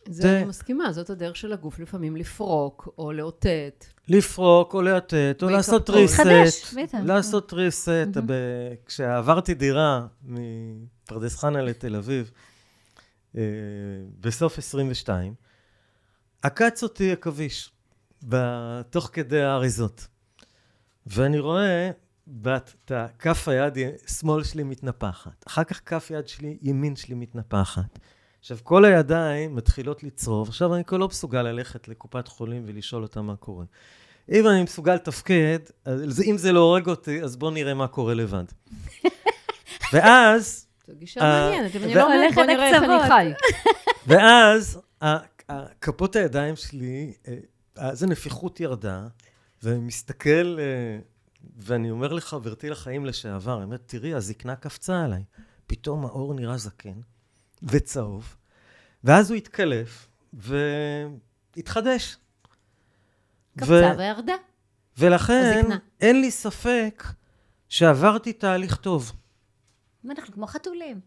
זה, זה אני מסכימה, זאת הדרך של הגוף לפעמים לפרוק או לאותת. לפרוק או לאותת, או לעשות ריסט. חדש, בטח. לעשות ריסט. ב... כשעברתי דירה מפרדס חנה לתל אביב, אה, בסוף 22, עקץ אותי עכביש, תוך כדי האריזות. ואני רואה את כף היד שמאל שלי מתנפחת, אחר כך כף יד שלי, ימין שלי מתנפחת. עכשיו, כל הידיים מתחילות לצרוב, עכשיו אני כבר לא מסוגל ללכת לקופת חולים ולשאול אותם מה קורה. אם אני מסוגל לתפקד, אם זה לא הורג אותי, אז בואו נראה מה קורה לבד. ואז... זו גישה מעניינת, אם אני לא אומרת, בואו נראה איך אני חי. ואז כפות הידיים שלי, אז הנפיחות ירדה, ואני מסתכל, אה, ואני אומר לחברתי לחיים לשעבר, אני אומר, תראי, הזקנה קפצה עליי. פתאום האור נראה זקן. וצהוב, ואז הוא התקלף והתחדש. קפצה ו... וירדה. ולכן. אין לי ספק שעברתי תהליך טוב. אנחנו כמו חתולים.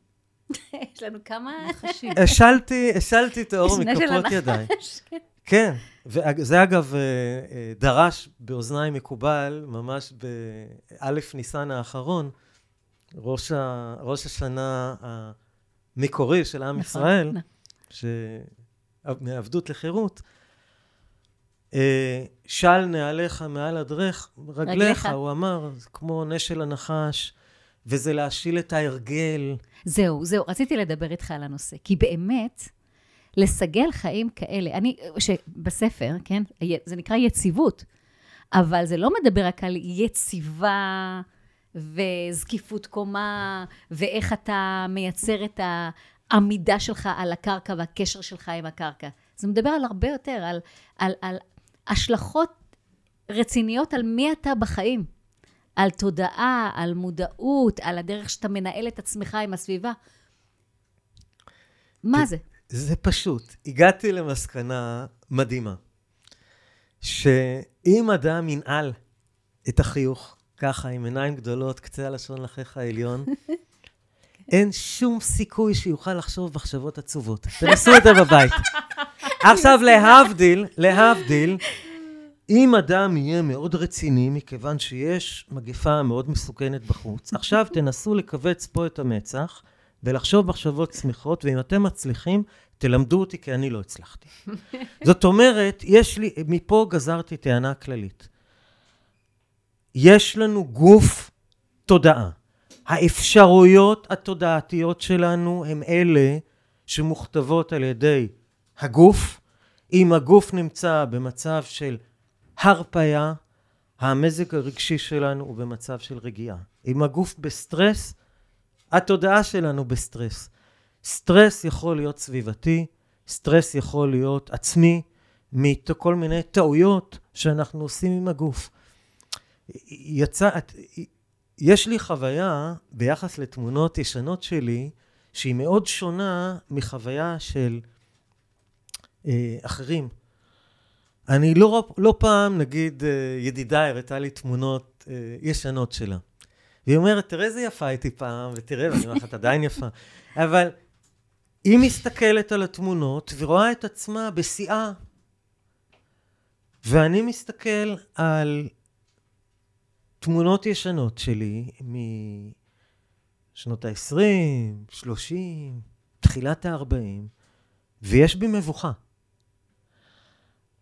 יש לנו כמה נחשים. השלתי, השלתי את האור מכפות ידיי. כן. כן, וזה אגב אה, אה, דרש באוזניי מקובל, ממש באלף ניסן האחרון, ראש, ה, ראש השנה מקורי של עם נכון, ישראל, נכון. מעבדות לחירות. אה, של נעליך מעל הדרך, רגליך, הוא אמר, כמו נשל הנחש, וזה להשיל את ההרגל. זהו, זהו, רציתי לדבר איתך על הנושא, כי באמת, לסגל חיים כאלה, אני, שבספר, כן, זה נקרא יציבות, אבל זה לא מדבר רק על יציבה וזקיפות קומה, ואיך אתה מייצר את העמידה שלך על הקרקע והקשר שלך עם הקרקע. זה מדבר על הרבה יותר, על, על, על השלכות רציניות על מי אתה בחיים. על תודעה, על מודעות, על הדרך שאתה מנהל את עצמך עם הסביבה. מה זה? זה פשוט. הגעתי למסקנה מדהימה, שאם אדם ינעל את החיוך, ככה, עם עיניים גדולות, קצה הלשון לחיך העליון, אין שום סיכוי שיוכל לחשוב מחשבות עצובות. תנסו את זה בבית. עכשיו, להבדיל, להבדיל, אם אדם יהיה מאוד רציני, מכיוון שיש מגפה מאוד מסוכנת בחוץ, עכשיו תנסו לכווץ פה את המצח ולחשוב מחשבות צמיחות, ואם אתם מצליחים, תלמדו אותי כי אני לא הצלחתי. זאת אומרת, יש לי, מפה גזרתי טענה כללית. יש לנו גוף תודעה. האפשרויות התודעתיות שלנו הם אלה שמוכתבות על ידי הגוף. אם הגוף נמצא במצב של הרפיה, המזג הרגשי שלנו הוא במצב של רגיעה. אם הגוף בסטרס, התודעה שלנו בסטרס. סטרס יכול להיות סביבתי, סטרס יכול להיות עצמי, מכל מיני טעויות שאנחנו עושים עם הגוף. יצא, יש לי חוויה ביחס לתמונות ישנות שלי, שהיא מאוד שונה מחוויה של אה, אחרים. אני לא, לא פעם, נגיד, אה, ידידה הראתה לי תמונות אה, ישנות שלה. והיא אומרת, תראה איזה יפה הייתי פעם, ותראה, ואני אומר לך, את עדיין יפה. אבל היא מסתכלת על התמונות ורואה את עצמה בשיאה. ואני מסתכל על תמונות ישנות שלי משנות ה-20, 30, תחילת ה-40, ויש בי מבוכה.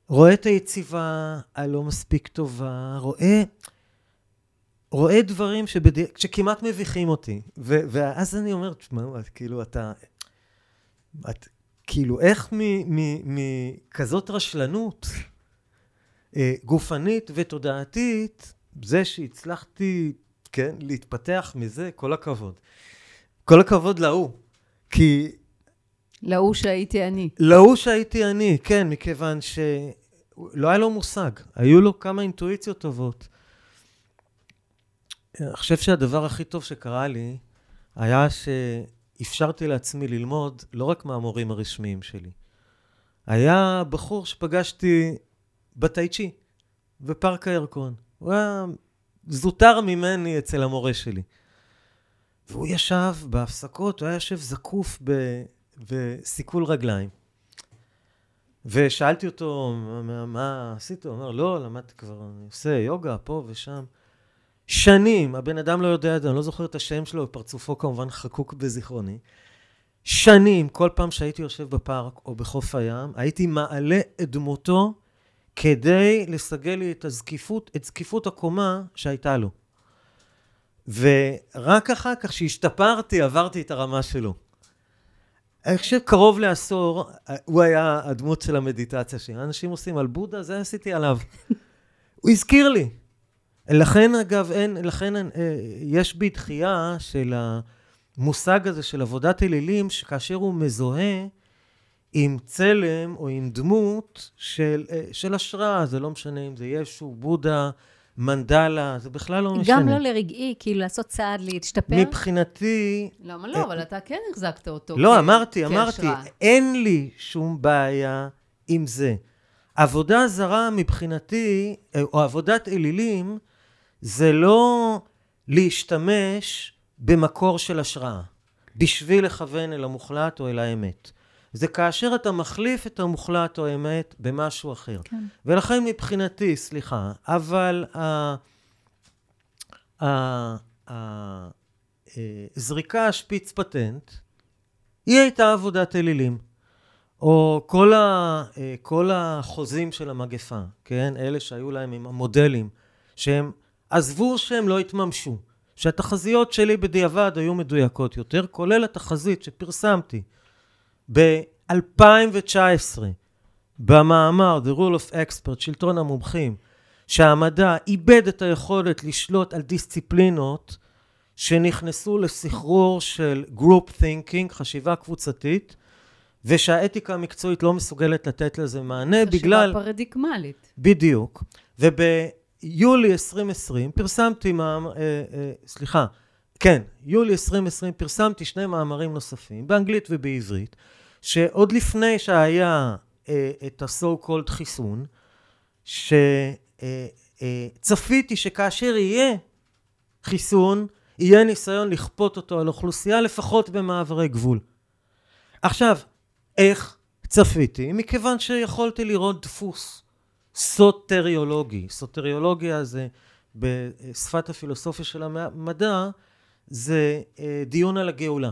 רואה את היציבה הלא מספיק טובה, רואה, רואה דברים שבד... שכמעט מביכים אותי. ו... ואז אני אומר, תשמע, כאילו, אתה... את, כאילו, איך מכזאת רשלנות אה, גופנית ותודעתית, זה שהצלחתי, כן, להתפתח מזה, כל הכבוד. כל הכבוד להוא. כי... להוא שהייתי אני. להוא שהייתי אני, כן, מכיוון שלא היה לו מושג. היו לו כמה אינטואיציות טובות. אני חושב שהדבר הכי טוב שקרה לי היה שאפשרתי לעצמי ללמוד לא רק מהמורים הרשמיים שלי. היה בחור שפגשתי בתאי בפארק הירקון. הוא היה זוטר ממני אצל המורה שלי. והוא ישב בהפסקות, הוא היה יושב זקוף ב, בסיכול רגליים. ושאלתי אותו, מה, מה עשית? הוא אמר, לא, למדתי כבר, אני עושה יוגה פה ושם. שנים, הבן אדם לא יודע אני לא זוכר את השם שלו, פרצופו כמובן חקוק בזיכרוני. שנים, כל פעם שהייתי יושב בפארק או בחוף הים, הייתי מעלה את דמותו כדי לסגל לי את הזקיפות, את זקיפות הקומה שהייתה לו. ורק אחר כך שהשתפרתי, עברתי את הרמה שלו. אני חושב קרוב לעשור, הוא היה הדמות של המדיטציה שלי. אנשים עושים על בודה, זה עשיתי עליו. הוא הזכיר לי. לכן אגב, אין, לכן אין, אה, יש בי דחייה של המושג הזה של עבודת אלילים, שכאשר הוא מזוהה עם צלם או עם דמות של, אה, של השראה, זה לא משנה אם זה ישו, בודה, מנדלה, זה בכלל לא משנה. גם לא לרגעי, כאילו לעשות צעד להשתפר? מבחינתי... למה לא? אבל אתה כן החזקת אותו לא, אמרתי, אמרתי, אין לי שום בעיה עם זה. עבודה זרה מבחינתי, אה, או עבודת אלילים, זה לא להשתמש במקור של השראה, בשביל לכוון אל המוחלט או אל האמת. זה כאשר אתה מחליף את המוחלט או האמת במשהו אחר. כן. ולכן מבחינתי, סליחה, אבל הזריקה השפיץ פטנט, היא הייתה עבודת אלילים. או כל, ה, כל החוזים של המגפה, כן? אלה שהיו להם עם המודלים, שהם עזבו שהם לא התממשו, שהתחזיות שלי בדיעבד היו מדויקות יותר, כולל התחזית שפרסמתי ב-2019 במאמר The Rule of Expert, שלטון המומחים, שהמדע איבד את היכולת לשלוט על דיסציפלינות שנכנסו לסחרור של Group Thinking, חשיבה קבוצתית, ושהאתיקה המקצועית לא מסוגלת לתת לזה מענה חשיבה בגלל... חשיבה פרדיגמלית. בדיוק. וביולי 2020 פרסמתי מאמר... אה, אה, סליחה, כן, יולי 2020 פרסמתי שני מאמרים נוספים, באנגלית ובעברית, שעוד לפני שהיה אה, את ה-so called חיסון, שצפיתי אה, אה, שכאשר יהיה חיסון, יהיה ניסיון לכפות אותו על אוכלוסייה, לפחות במעברי גבול. עכשיו, איך צפיתי? מכיוון שיכולתי לראות דפוס סוטריולוגי. סוטריולוגיה זה בשפת הפילוסופיה של המדע, זה אה, דיון על הגאולה.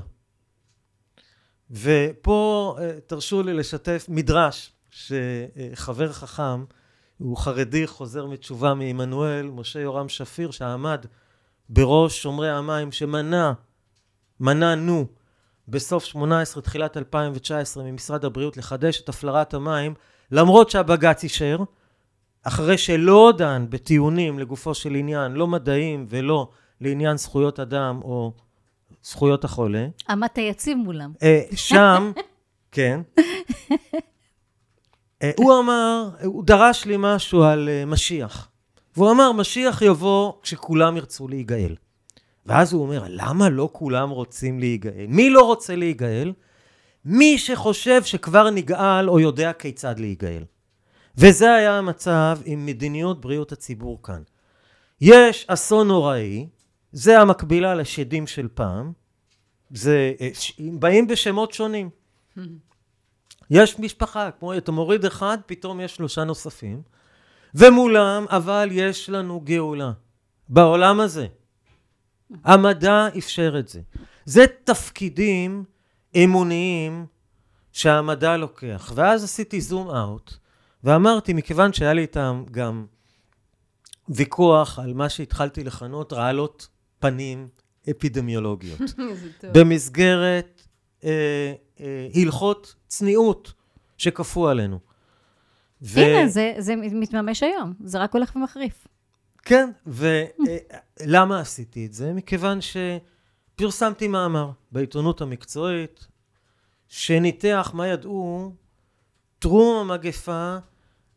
ופה אה, תרשו לי לשתף מדרש שחבר חכם, הוא חרדי חוזר מתשובה מעמנואל, משה יורם שפיר, שעמד בראש שומרי המים, שמנע, מנענו בסוף 18, תחילת 2019, ממשרד הבריאות לחדש את הפלרת המים, למרות שהבג"ץ אישר, אחרי שלא דן בטיעונים לגופו של עניין, לא מדעיים ולא לעניין זכויות אדם או זכויות החולה. עמדת יציב מולם. אה, שם, כן. אה, הוא אמר, הוא דרש לי משהו על אה, משיח. והוא אמר, משיח יבוא כשכולם ירצו להיגאל. ואז הוא אומר, למה לא כולם רוצים להיגאל? מי לא רוצה להיגאל? מי שחושב שכבר נגאל או יודע כיצד להיגאל. וזה היה המצב עם מדיניות בריאות הציבור כאן. יש אסון נוראי, זה המקבילה לשדים של פעם, זה, אה, באים בשמות שונים. יש משפחה, כמו אתה מוריד אחד, פתאום יש שלושה נוספים, ומולם, אבל יש לנו גאולה. בעולם הזה. המדע אפשר את זה. זה תפקידים אמוניים שהמדע לוקח. ואז עשיתי זום אאוט, ואמרתי, מכיוון שהיה לי איתם גם ויכוח על מה שהתחלתי לכנות רעלות פנים אפידמיולוגיות. במסגרת אה, אה, הלכות צניעות שכפו עלינו. ו... הנה, זה, זה מתממש היום, זה רק הולך ומחריף. כן, ולמה אה, עשיתי את זה? מכיוון שפרסמתי מאמר בעיתונות המקצועית, שניתח מה ידעו טרום המגפה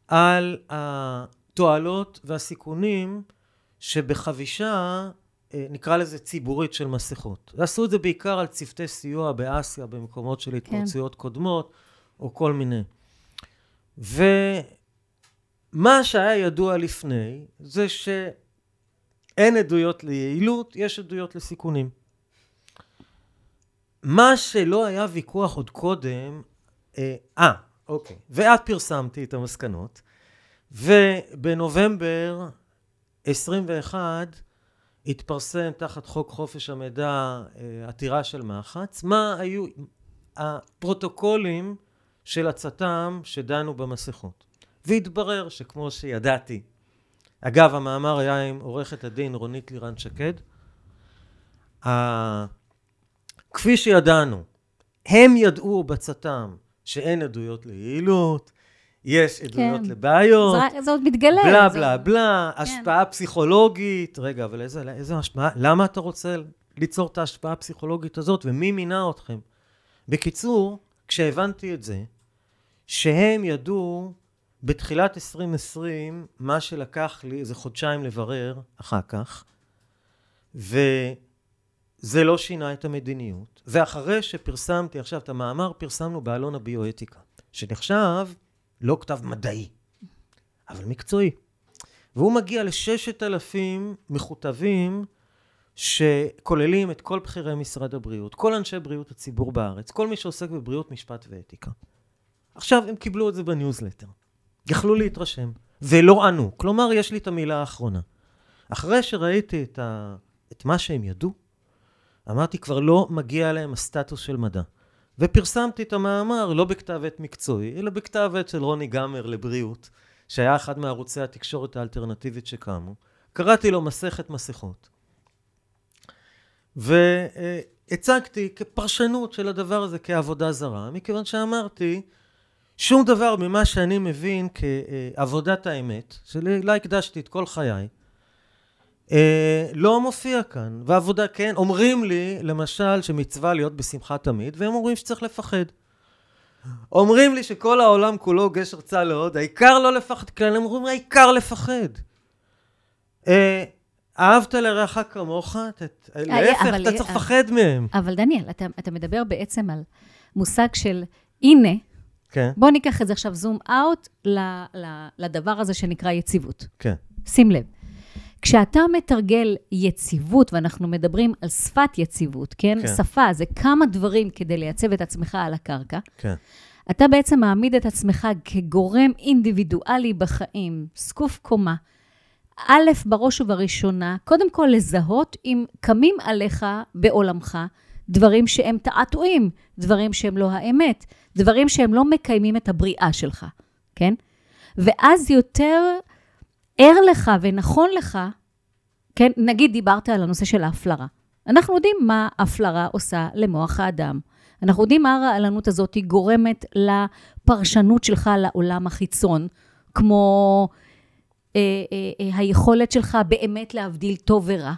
על התועלות והסיכונים שבחבישה נקרא לזה ציבורית של מסכות. ועשו את זה בעיקר על צוותי סיוע באסיה, במקומות של התפרצויות כן. קודמות, או כל מיני. ומה שהיה ידוע לפני, זה שאין עדויות ליעילות, יש עדויות לסיכונים. מה שלא היה ויכוח עוד קודם, אה, אה אוקיי, ואת פרסמתי את המסקנות, ובנובמבר 21, התפרסם תחת חוק חופש המידע אה, עתירה של מח"ץ, מה היו הפרוטוקולים של הצט"ם שדנו במסכות. והתברר שכמו שידעתי, אגב המאמר היה עם עורכת הדין רונית לירן שקד, כפי שידענו, הם ידעו בצט"ם שאין עדויות ליעילות, יש עדויות כן. לבעיות. זה, זה עוד מתגלה. בלה זה... בלה בלה, כן. השפעה פסיכולוגית. רגע, אבל איזה, איזה השפעה? למה אתה רוצה ליצור את ההשפעה הפסיכולוגית הזאת, ומי מינה אתכם? בקיצור, כשהבנתי את זה, שהם ידעו בתחילת 2020, מה שלקח לי איזה חודשיים לברר אחר כך, וזה לא שינה את המדיניות. ואחרי שפרסמתי עכשיו את המאמר, פרסמנו באלון הביואתיקה, שנחשב לא כתב מדעי, אבל מקצועי. והוא מגיע לששת אלפים מכותבים שכוללים את כל בכירי משרד הבריאות, כל אנשי בריאות הציבור בארץ, כל מי שעוסק בבריאות, משפט ואתיקה. עכשיו, הם קיבלו את זה בניוזלטר. יכלו להתרשם, ולא ענו. כלומר, יש לי את המילה האחרונה. אחרי שראיתי את, ה... את מה שהם ידעו, אמרתי, כבר לא מגיע להם הסטטוס של מדע. ופרסמתי את המאמר לא בכתב עת מקצועי, אלא בכתב עת של רוני גמר לבריאות, שהיה אחד מערוצי התקשורת האלטרנטיבית שקמו. קראתי לו מסכת מסכות. והצגתי כפרשנות של הדבר הזה כעבודה זרה, מכיוון שאמרתי, שום דבר ממה שאני מבין כעבודת האמת, שלה הקדשתי את כל חיי, אה, לא מופיע כאן. ועבודה, כן, אומרים לי, למשל, שמצווה להיות בשמחה תמיד, והם אומרים שצריך לפחד. אומרים לי שכל העולם כולו גשר צה לעוד, העיקר לא לפחד, כן, הם אומרים, העיקר לפחד. אה, אהבת לרעך כמוך, אה, להפך, אתה צריך לפחד מהם. אבל דניאל, אתה, אתה מדבר בעצם על מושג של הנה, כן. בוא ניקח את זה עכשיו זום אאוט לדבר הזה שנקרא יציבות. כן. שים לב. כשאתה מתרגל יציבות, ואנחנו מדברים על שפת יציבות, כן? כן. שפה זה כמה דברים כדי לייצב את עצמך על הקרקע. כן. אתה בעצם מעמיד את עצמך כגורם אינדיבידואלי בחיים, זקוף קומה. א', בראש ובראשונה, קודם כל לזהות אם קמים עליך בעולמך דברים שהם תעתועים, דברים שהם לא האמת, דברים שהם לא מקיימים את הבריאה שלך, כן? ואז יותר ער לך ונכון לך, כן? נגיד דיברת על הנושא של ההפלרה. אנחנו יודעים מה הפלרה עושה למוח האדם. אנחנו יודעים מה הרעלנות הזאת גורמת לפרשנות שלך לעולם החיצון, כמו אה, אה, אה, היכולת שלך באמת להבדיל טוב ורע,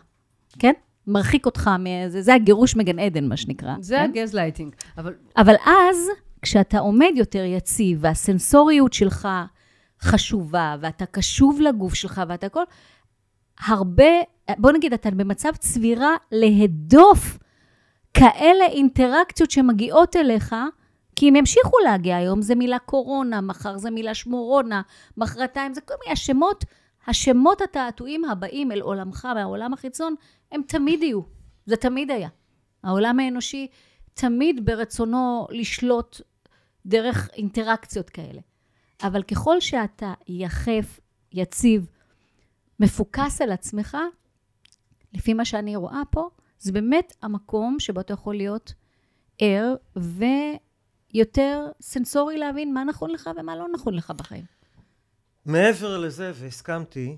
כן? מרחיק אותך מאיזה, זה הגירוש מגן עדן, מה שנקרא. זה כן? הגזלייטינג. אבל אבל אז, כשאתה עומד יותר יציב, והסנסוריות שלך חשובה, ואתה קשוב לגוף שלך ואתה הכל, הרבה, בוא נגיד, אתה במצב צבירה להדוף כאלה אינטראקציות שמגיעות אליך, כי הם ימשיכו להגיע היום, זה מילה קורונה, מחר זה מילה שמורונה, מחרתיים, זה כל מיני השמות, השמות התעתועים הבאים אל עולמך מהעולם החיצון, הם תמיד יהיו. זה תמיד היה. העולם האנושי תמיד ברצונו לשלוט דרך אינטראקציות כאלה. אבל ככל שאתה יחף, יציב, מפוקס על עצמך, לפי מה שאני רואה פה, זה באמת המקום שבו אתה יכול להיות ער ויותר סנסורי להבין מה נכון לך ומה לא נכון לך בחיים. מעבר לזה, והסכמתי,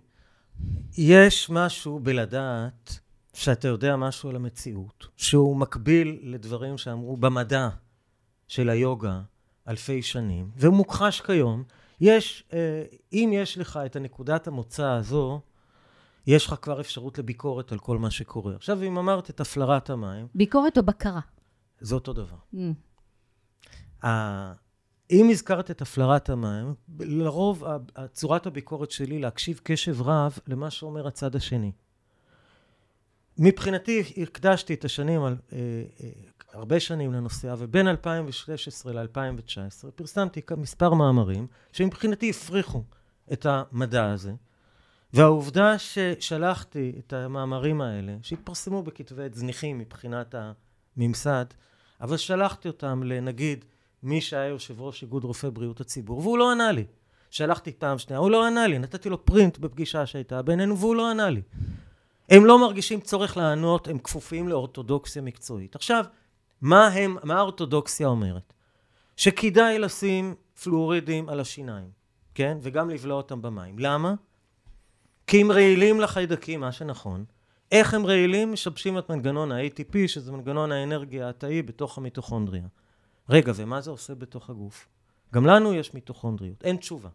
יש משהו בלדעת שאתה יודע משהו על המציאות, שהוא מקביל לדברים שאמרו במדע של היוגה אלפי שנים, והוא מוכחש כיום. יש, אה, אם יש לך את הנקודת המוצא הזו, יש לך כבר אפשרות לביקורת על כל מה שקורה. עכשיו, אם אמרת את הפלרת המים, ביקורת או בקרה? זה אותו דבר. Mm. אם הזכרת את הפלרת המים, לרוב צורת הביקורת שלי להקשיב קשב רב למה שאומר הצד השני. מבחינתי הקדשתי את השנים, על, אה, אה, הרבה שנים לנושא, ובין 2016 ל-2019 פרסמתי מספר מאמרים שמבחינתי הפריחו את המדע הזה. והעובדה ששלחתי את המאמרים האלה, שהתפרסמו בכתבי עת זניחים מבחינת הממסד, אבל שלחתי אותם לנגיד מי שהיה יושב ראש איגוד רופאי בריאות הציבור, והוא לא ענה לי. שלחתי פעם שנייה, הוא לא ענה לי, נתתי לו פרינט בפגישה שהייתה בינינו והוא לא ענה לי. הם לא מרגישים צורך לענות, הם כפופים לאורתודוקסיה מקצועית. עכשיו, מה הם, מה האורתודוקסיה אומרת? שכדאי לשים פלואורידים על השיניים, כן? וגם לבלוע אותם במים. למה? כי הם רעילים לחיידקים, מה שנכון. איך הם רעילים? משבשים את מנגנון ה-ATP, שזה מנגנון האנרגיה התאי בתוך המיטוכונדריה. רגע, ומה זה עושה בתוך הגוף? גם לנו יש מיטוכונדריות, אין תשובה.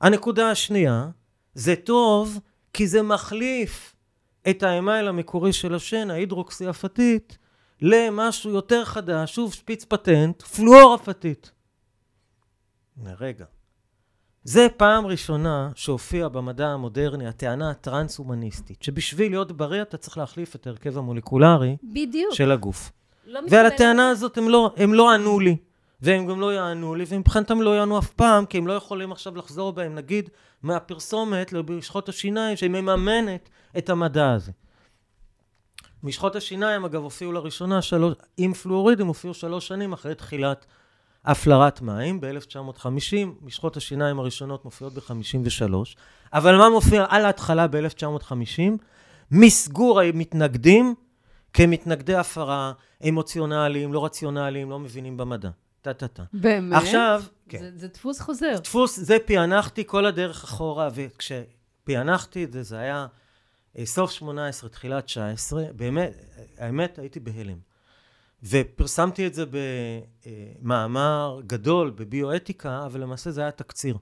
הנקודה השנייה, זה טוב כי זה מחליף את האמייל המקורי של השן, ההידרוקסי הפתית, למשהו יותר חדש, שוב שפיץ פטנט, פלואור הפתית. רגע. זה פעם ראשונה שהופיע במדע המודרני הטענה הטרנס-הומניסטית, שבשביל להיות בריא אתה צריך להחליף את ההרכב המולקולרי בדיוק. של הגוף. לא ועל הטענה הזאת הם לא, הם לא ענו לי, והם גם לא יענו לי, ומבחינתם לא יענו אף פעם, כי הם לא יכולים עכשיו לחזור בהם, נגיד, מהפרסומת למשחות השיניים, שהיא מממנת את המדע הזה. משחות השיניים, אגב, הופיעו לראשונה שלוש, עם פלואורידים, הופיעו שלוש שנים אחרי תחילת הפלרת מים ב-1950, משחות השיניים הראשונות מופיעות ב-53, אבל מה מופיע על ההתחלה ב-1950? מסגור המתנגדים כמתנגדי הפרה, אמוציונליים, לא רציונליים, לא מבינים במדע. טה-טה-טה. באמת? עכשיו, כן. זה, זה דפוס חוזר. דפוס, זה פענחתי כל הדרך אחורה, וכשפענחתי את זה, זה היה אה, סוף 18, תחילת 19, באמת, האמת, הייתי בהלם. ופרסמתי את זה במאמר גדול בביואתיקה, אבל למעשה זה היה תקציר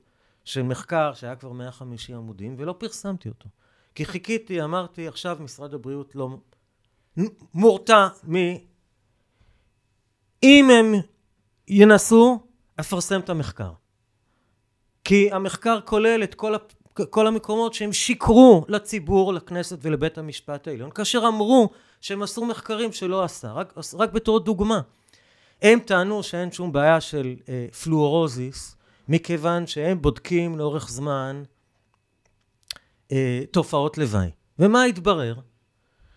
של מחקר שהיה כבר 150 עמודים, ולא פרסמתי אותו. כי חיכיתי, אמרתי, עכשיו משרד הבריאות לא מורתע מ... אם הם ינסו, אפרסם את המחקר. כי המחקר כולל את כל, הפ... כל המקומות שהם שיקרו לציבור, לכנסת ולבית המשפט העליון, כאשר אמרו שהם עשו מחקרים שלא עשה, רק, רק בתור דוגמה. הם טענו שאין שום בעיה של אה, פלואורוזיס, מכיוון שהם בודקים לאורך זמן אה, תופעות לוואי. ומה התברר?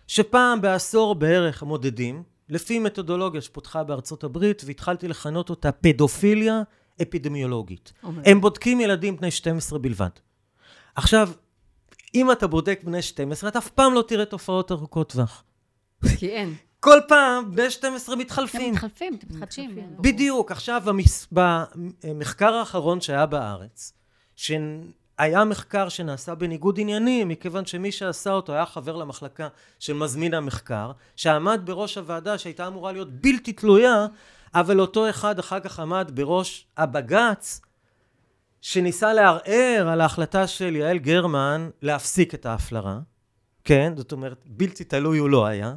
שפעם בעשור בערך מודדים, לפי מתודולוגיה שפותחה בארצות הברית, והתחלתי לכנות אותה פדופיליה אפידמיולוגית. אומר. הם בודקים ילדים בני 12 בלבד. עכשיו, אם אתה בודק בני 12, אתה אף פעם לא תראה תופעות ארוכות טווח. כי אין. כל פעם בני 12 אתם מתחלפים. מתחלפים, אתם מתחדשים. מתחלפים. בדיוק. עכשיו. במחקר האחרון שהיה בארץ, שהיה מחקר שנעשה בניגוד עניינים, מכיוון שמי שעשה אותו היה חבר למחלקה של מזמין המחקר, שעמד בראש הוועדה שהייתה אמורה להיות בלתי תלויה, אבל אותו אחד אחר כך עמד בראש הבג"ץ, שניסה לערער על ההחלטה של יעל גרמן להפסיק את ההפלרה. כן, זאת אומרת, בלתי תלוי הוא לא היה.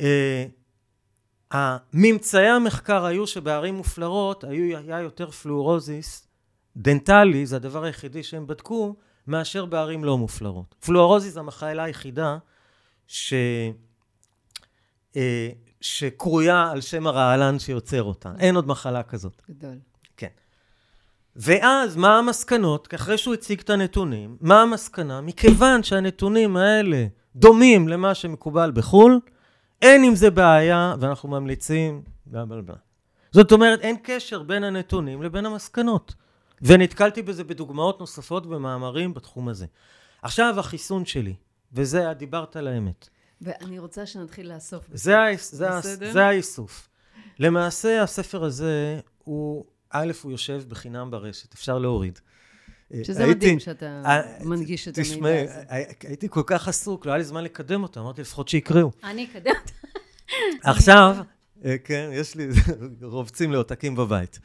אה, הממצאי המחקר היו שבערים מופלרות היה יותר פלואורוזיס דנטלי, זה הדבר היחידי שהם בדקו, מאשר בערים לא מופלרות. פלואורוזיס זה המחלה היחידה ש... אה, שקרויה על שם הרעלן שיוצר אותה. אין עוד מחלה כזאת. גדול. כן. ואז מה המסקנות? אחרי שהוא הציג את הנתונים, מה המסקנה? מכיוון שהנתונים האלה דומים למה שמקובל בחו"ל, אין עם זה בעיה, ואנחנו ממליצים, בלה בלה בלה. זאת אומרת, אין קשר בין הנתונים לבין המסקנות. ונתקלתי בזה בדוגמאות נוספות במאמרים בתחום הזה. עכשיו החיסון שלי, וזה, דיברת על האמת. ואני רוצה שנתחיל לאסוף. זה, ה- זה, בסדר? זה האיסוף. למעשה, הספר הזה, הוא, א', הוא יושב בחינם ברשת, אפשר להוריד. שזה הייתי- מדהים שאתה אה, מנגיש את המידע הזה. הי- הייתי כל כך עסוק, לא היה לי זמן לקדם אותם, אמרתי לפחות שיקראו. אני אקדם אותה. עכשיו, אה, כן, יש לי, רובצים לעותקים בבית.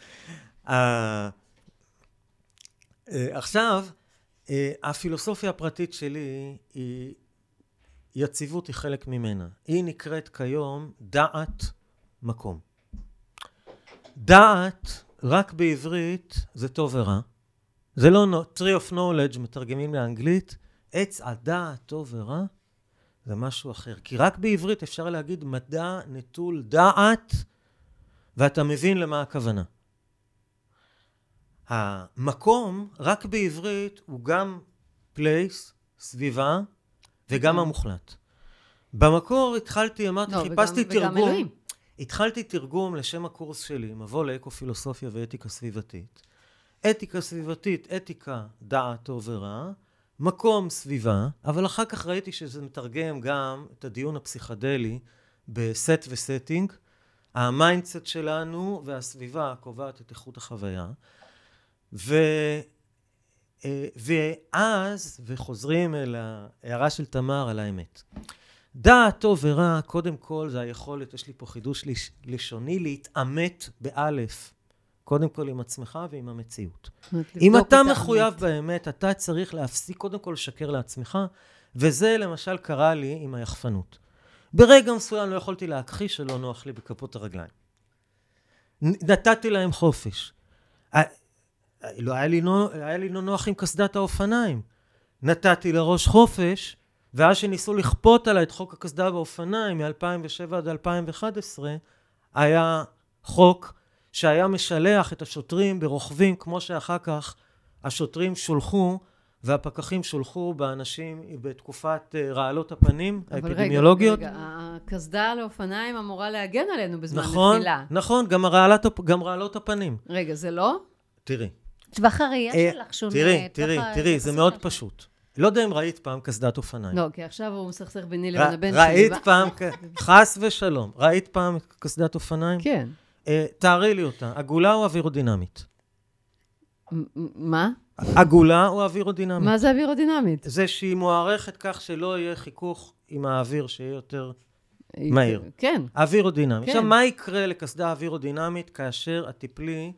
אה, עכשיו, אה, הפילוסופיה הפרטית שלי היא, יציבות היא חלק ממנה. היא נקראת כיום דעת מקום. דעת, רק בעברית, זה טוב ורע. זה לא tree of knowledge, מתרגמים לאנגלית. עץ הדעת טוב ורע, זה משהו אחר. כי רק בעברית אפשר להגיד מדע נטול דעת, ואתה מבין למה הכוונה. המקום, רק בעברית, הוא גם place, סביבה, וגם. המוחלט. במקור התחלתי, אמרתי, לא, וגם- חיפשתי וגם תרגום. אלוהים. התחלתי תרגום לשם הקורס שלי, מבוא לאקו-פילוסופיה ואתיקה סביבתית. אתיקה סביבתית, אתיקה דעת טוב ורע, מקום סביבה, אבל אחר כך ראיתי שזה מתרגם גם את הדיון הפסיכדלי ב set ו setting. ה mindset שלנו והסביבה קובעת את איכות החוויה. ו... אה, ואז, וחוזרים אל ההערה של תמר על האמת. דעת טוב ורע, קודם כל זה היכולת, יש לי פה חידוש לש- לשוני, להתאמת באלף. קודם כל עם עצמך ועם המציאות. אם אתה את מחויב האמת. באמת, אתה צריך להפסיק קודם כל לשקר לעצמך, וזה למשל קרה לי עם היחפנות. ברגע מסוים לא יכולתי להכחיש שלא נוח לי בכפות הרגליים. נתתי להם חופש. לא היה לי, נו, היה לי לא נוח עם קסדת האופניים. נתתי לראש חופש, ואז שניסו לכפות עליי את חוק הקסדה באופניים מ-2007 עד 2011, היה חוק שהיה משלח את השוטרים ברוכבים, כמו שאחר כך השוטרים שולחו, והפקחים שולחו באנשים בתקופת אה, רעלות הפנים אבל רגע, האפידמיולוגיות. רגע, הקסדה על האופניים אמורה להגן עלינו בזמן נכון, נפילה. נכון, גם, הרעלת, הפ- גם רעלות הפנים. רגע, זה לא? תראי, טווח הראייה אה, שלך שונה. תראי, תראי, ה- תראי, זה מאוד. פשוט. לא יודע אם ראית פעם קסדת אופניים. לא, כי עכשיו הוא מסכסך ביני לבין הבן שלי. ראית פעם, חס ושלום, ראית פעם קסדת אופניים? כן. אה, תארי לי אותה. עגולה או אווירודינמית? מה? עגולה או אווירודינמית? מה זה אווירודינמית? זה שהיא מוערכת כך שלא יהיה חיכוך עם האוויר, שיהיה יותר מהיר. כן. אווירודינמי. כן. עכשיו, מה יקרה לקסדה אווירודינמית כאשר את תיפלי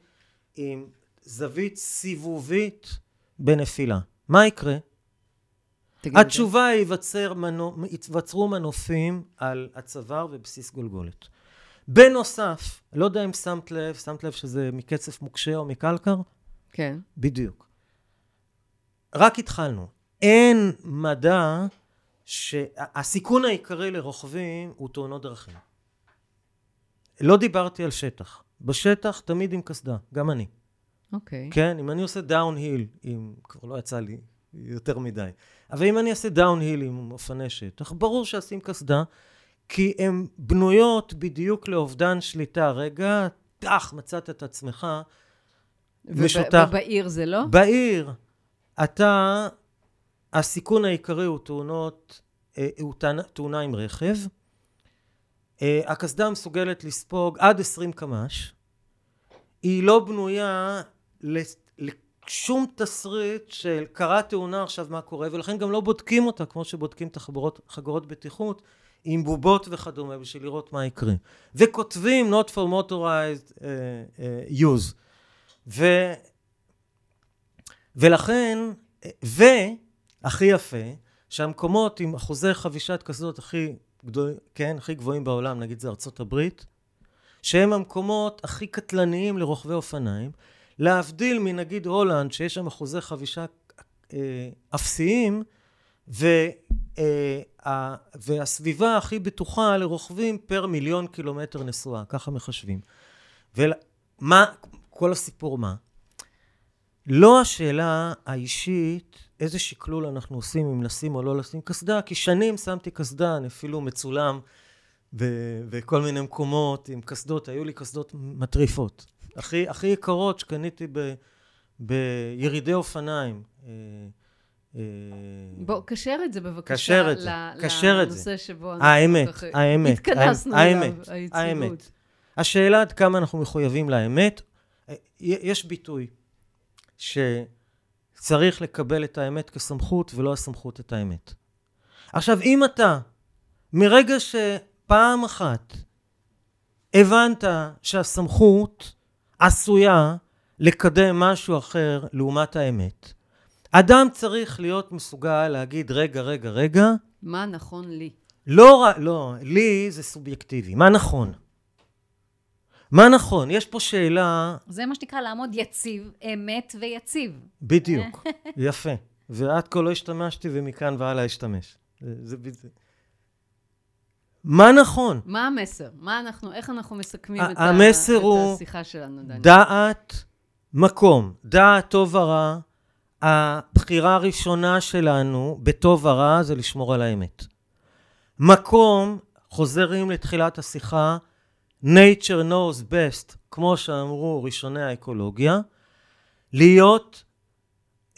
עם זווית סיבובית בנפילה? מה יקרה? התשובה היא ייווצר מנו, ייווצרו מנופים על הצוואר ובסיס גולגולת. בנוסף, לא יודע אם שמת לב, שמת לב שזה מקצף מוקשה או מקלקר? כן. בדיוק. רק התחלנו. אין מדע שהסיכון העיקרי לרוכבים הוא תאונות דרכים. לא דיברתי על שטח. בשטח תמיד עם קסדה, גם אני. אוקיי. כן, אם אני עושה downhill, אם כבר לא יצא לי יותר מדי, אבל אם אני אעשה downhill עם אופני שטח, ברור שאשים קסדה, כי הן בנויות בדיוק לאובדן שליטה. רגע, טח, מצאת את עצמך משותף. ובעיר זה לא? בעיר, אתה, הסיכון העיקרי הוא תאונות, אה, הוא תאונה- תאונה עם רכב, אה, הקסדה מסוגלת לספוג עד 20 קמ"ש. היא לא בנויה לשום תסריט של קרה תאונה עכשיו מה קורה, ולכן גם לא בודקים אותה כמו שבודקים את החגורות בטיחות עם בובות וכדומה בשביל לראות מה יקרה. וכותבים not for motorized uh, uh, use. ו, ולכן, והכי יפה, שהמקומות עם אחוזי חבישת קסדות הכי גדול, כן, הכי גבוהים בעולם, נגיד זה ארצות הברית, שהם המקומות הכי קטלניים לרוכבי אופניים, להבדיל מנגיד הולנד, שיש שם אחוזי חבישה אה, אפסיים, ו, אה, והסביבה הכי בטוחה לרוכבים פר מיליון קילומטר נסועה, ככה מחשבים. ומה, כל הסיפור מה? לא השאלה האישית איזה שקלול אנחנו עושים אם נשים או לא לשים קסדה, כי שנים שמתי קסדה, אני אפילו מצולם בכל מיני מקומות עם קסדות, היו לי קסדות מטריפות. הכי, הכי יקרות שקניתי ב, בירידי אופניים. אה, אה, בוא, קשר את זה בבקשה. קשר את זה, קשר את זה. לנושא שבו אנחנו האמת, האמת. התכנסנו אליו, היציבות. האמת. השאלה עד כמה אנחנו מחויבים לאמת. אה, יש ביטוי שצריך לקבל את האמת כסמכות ולא הסמכות את האמת. עכשיו, אם אתה, מרגע שפעם אחת הבנת שהסמכות עשויה לקדם משהו אחר לעומת האמת. אדם צריך להיות מסוגל להגיד, רגע, רגע, רגע. מה נכון לי? לא, לא, לי זה סובייקטיבי. מה נכון? מה נכון? יש פה שאלה... זה מה שנקרא לעמוד יציב, אמת ויציב. בדיוק, יפה. ועד כה לא השתמשתי ומכאן והלאה אשתמש. זה, זה, זה, מה נכון? מה המסר? מה אנחנו, איך אנחנו מסכמים את, המסר ה, הוא את השיחה שלנו, דני? דעת מקום, דעת טוב ורע. הבחירה הראשונה שלנו בטוב ורע זה לשמור על האמת. מקום, חוזרים לתחילת השיחה, nature knows best, כמו שאמרו ראשוני האקולוגיה, להיות,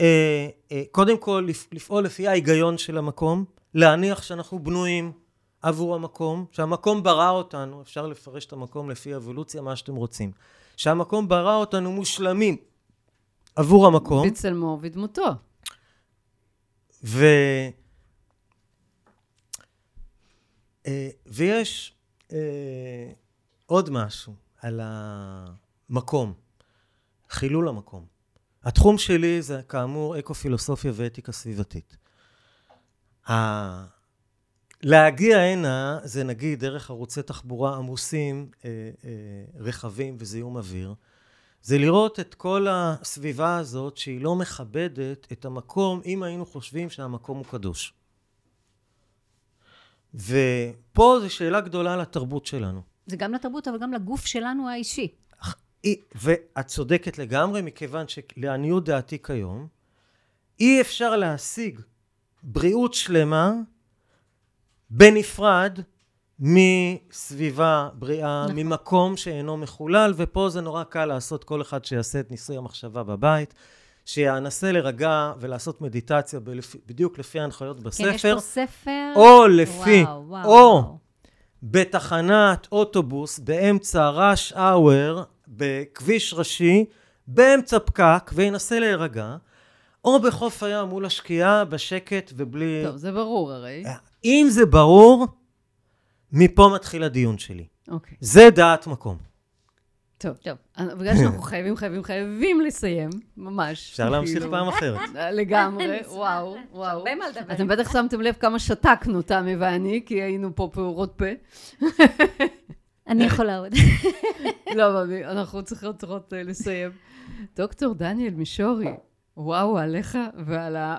אה, אה, קודם כל לפעול לפי ההיגיון של המקום, להניח שאנחנו בנויים עבור המקום, שהמקום ברא אותנו, אפשר לפרש את המקום לפי אבולוציה, מה שאתם רוצים, שהמקום ברא אותנו מושלמים עבור המקום. בצלמו ובדמותו. ו... אה, ויש אה, עוד משהו על המקום, חילול המקום. התחום שלי זה כאמור אקו-פילוסופיה ואתיקה סביבתית. להגיע הנה זה נגיד דרך ערוצי תחבורה עמוסים, אה, אה, רכבים וזיהום אוויר. זה לראות את כל הסביבה הזאת שהיא לא מכבדת את המקום אם היינו חושבים שהמקום הוא קדוש. ופה זו שאלה גדולה לתרבות שלנו. זה גם לתרבות אבל גם לגוף שלנו האישי. ואת צודקת לגמרי מכיוון שלעניות דעתי כיום אי אפשר להשיג בריאות שלמה בנפרד מסביבה בריאה, נכון. ממקום שאינו מחולל, ופה זה נורא קל לעשות, כל אחד שיעשה את ניסוי המחשבה בבית, שינסה לרגע ולעשות מדיטציה בלפי, בדיוק לפי ההנחיות בספר. כן, יש פה ספר. או לפי, וואו, וואו, או וואו. בתחנת אוטובוס באמצע ראש אאואר, בכביש ראשי, באמצע פקק, וינסה להירגע, או בחוף הים מול השקיעה, בשקט ובלי... טוב, זה ברור הרי. אה, אם זה ברור, מפה מתחיל הדיון שלי. אוקיי. זה דעת מקום. טוב, טוב. בגלל שאנחנו חייבים, חייבים, חייבים לסיים, ממש. אפשר להמשיך כאילו. פעם אחרת. לגמרי, וואו, וואו. אתם בטח שמתם לב כמה שתקנו, תמי ואני, כי היינו פה פעורות פה. אני יכולה עוד. לא, אנחנו צריכות אה, לסיים. דוקטור דניאל מישורי, וואו, עליך ועל ה...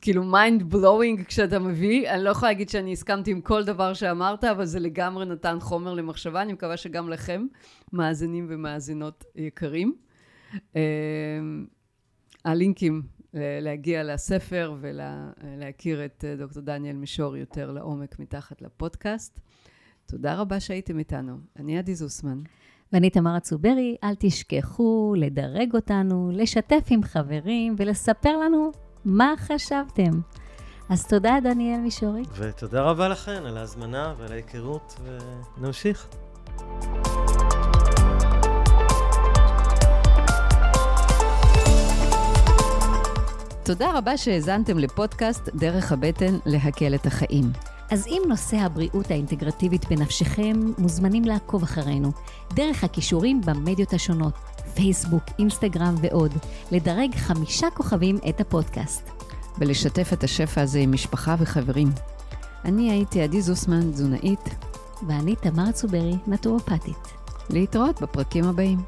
כאילו mind blowing כשאתה מביא. אני לא יכולה להגיד שאני הסכמתי עם כל דבר שאמרת, אבל זה לגמרי נתן חומר למחשבה. אני מקווה שגם לכם, מאזינים ומאזינות יקרים. אה, הלינקים להגיע לספר ולהכיר את אה, דוקטור דניאל מישורי יותר לעומק מתחת לפודקאסט. תודה רבה שהייתם איתנו. אני עדי זוסמן. ואני תמרה צוברי, אל תשכחו לדרג אותנו, לשתף עם חברים ולספר לנו מה חשבתם. אז תודה, דניאל מישורי. ותודה רבה לכן על ההזמנה ועל ההיכרות, ונמשיך. תודה רבה שהאזנתם לפודקאסט דרך הבטן להקל את החיים. אז אם נושא הבריאות האינטגרטיבית בנפשכם, מוזמנים לעקוב אחרינו, דרך הכישורים במדיות השונות, פייסבוק, אינסטגרם ועוד, לדרג חמישה כוכבים את הפודקאסט. ולשתף את השפע הזה עם משפחה וחברים. אני הייתי עדי זוסמן, תזונאית. ואני תמר צוברי, נטורופטית. להתראות בפרקים הבאים.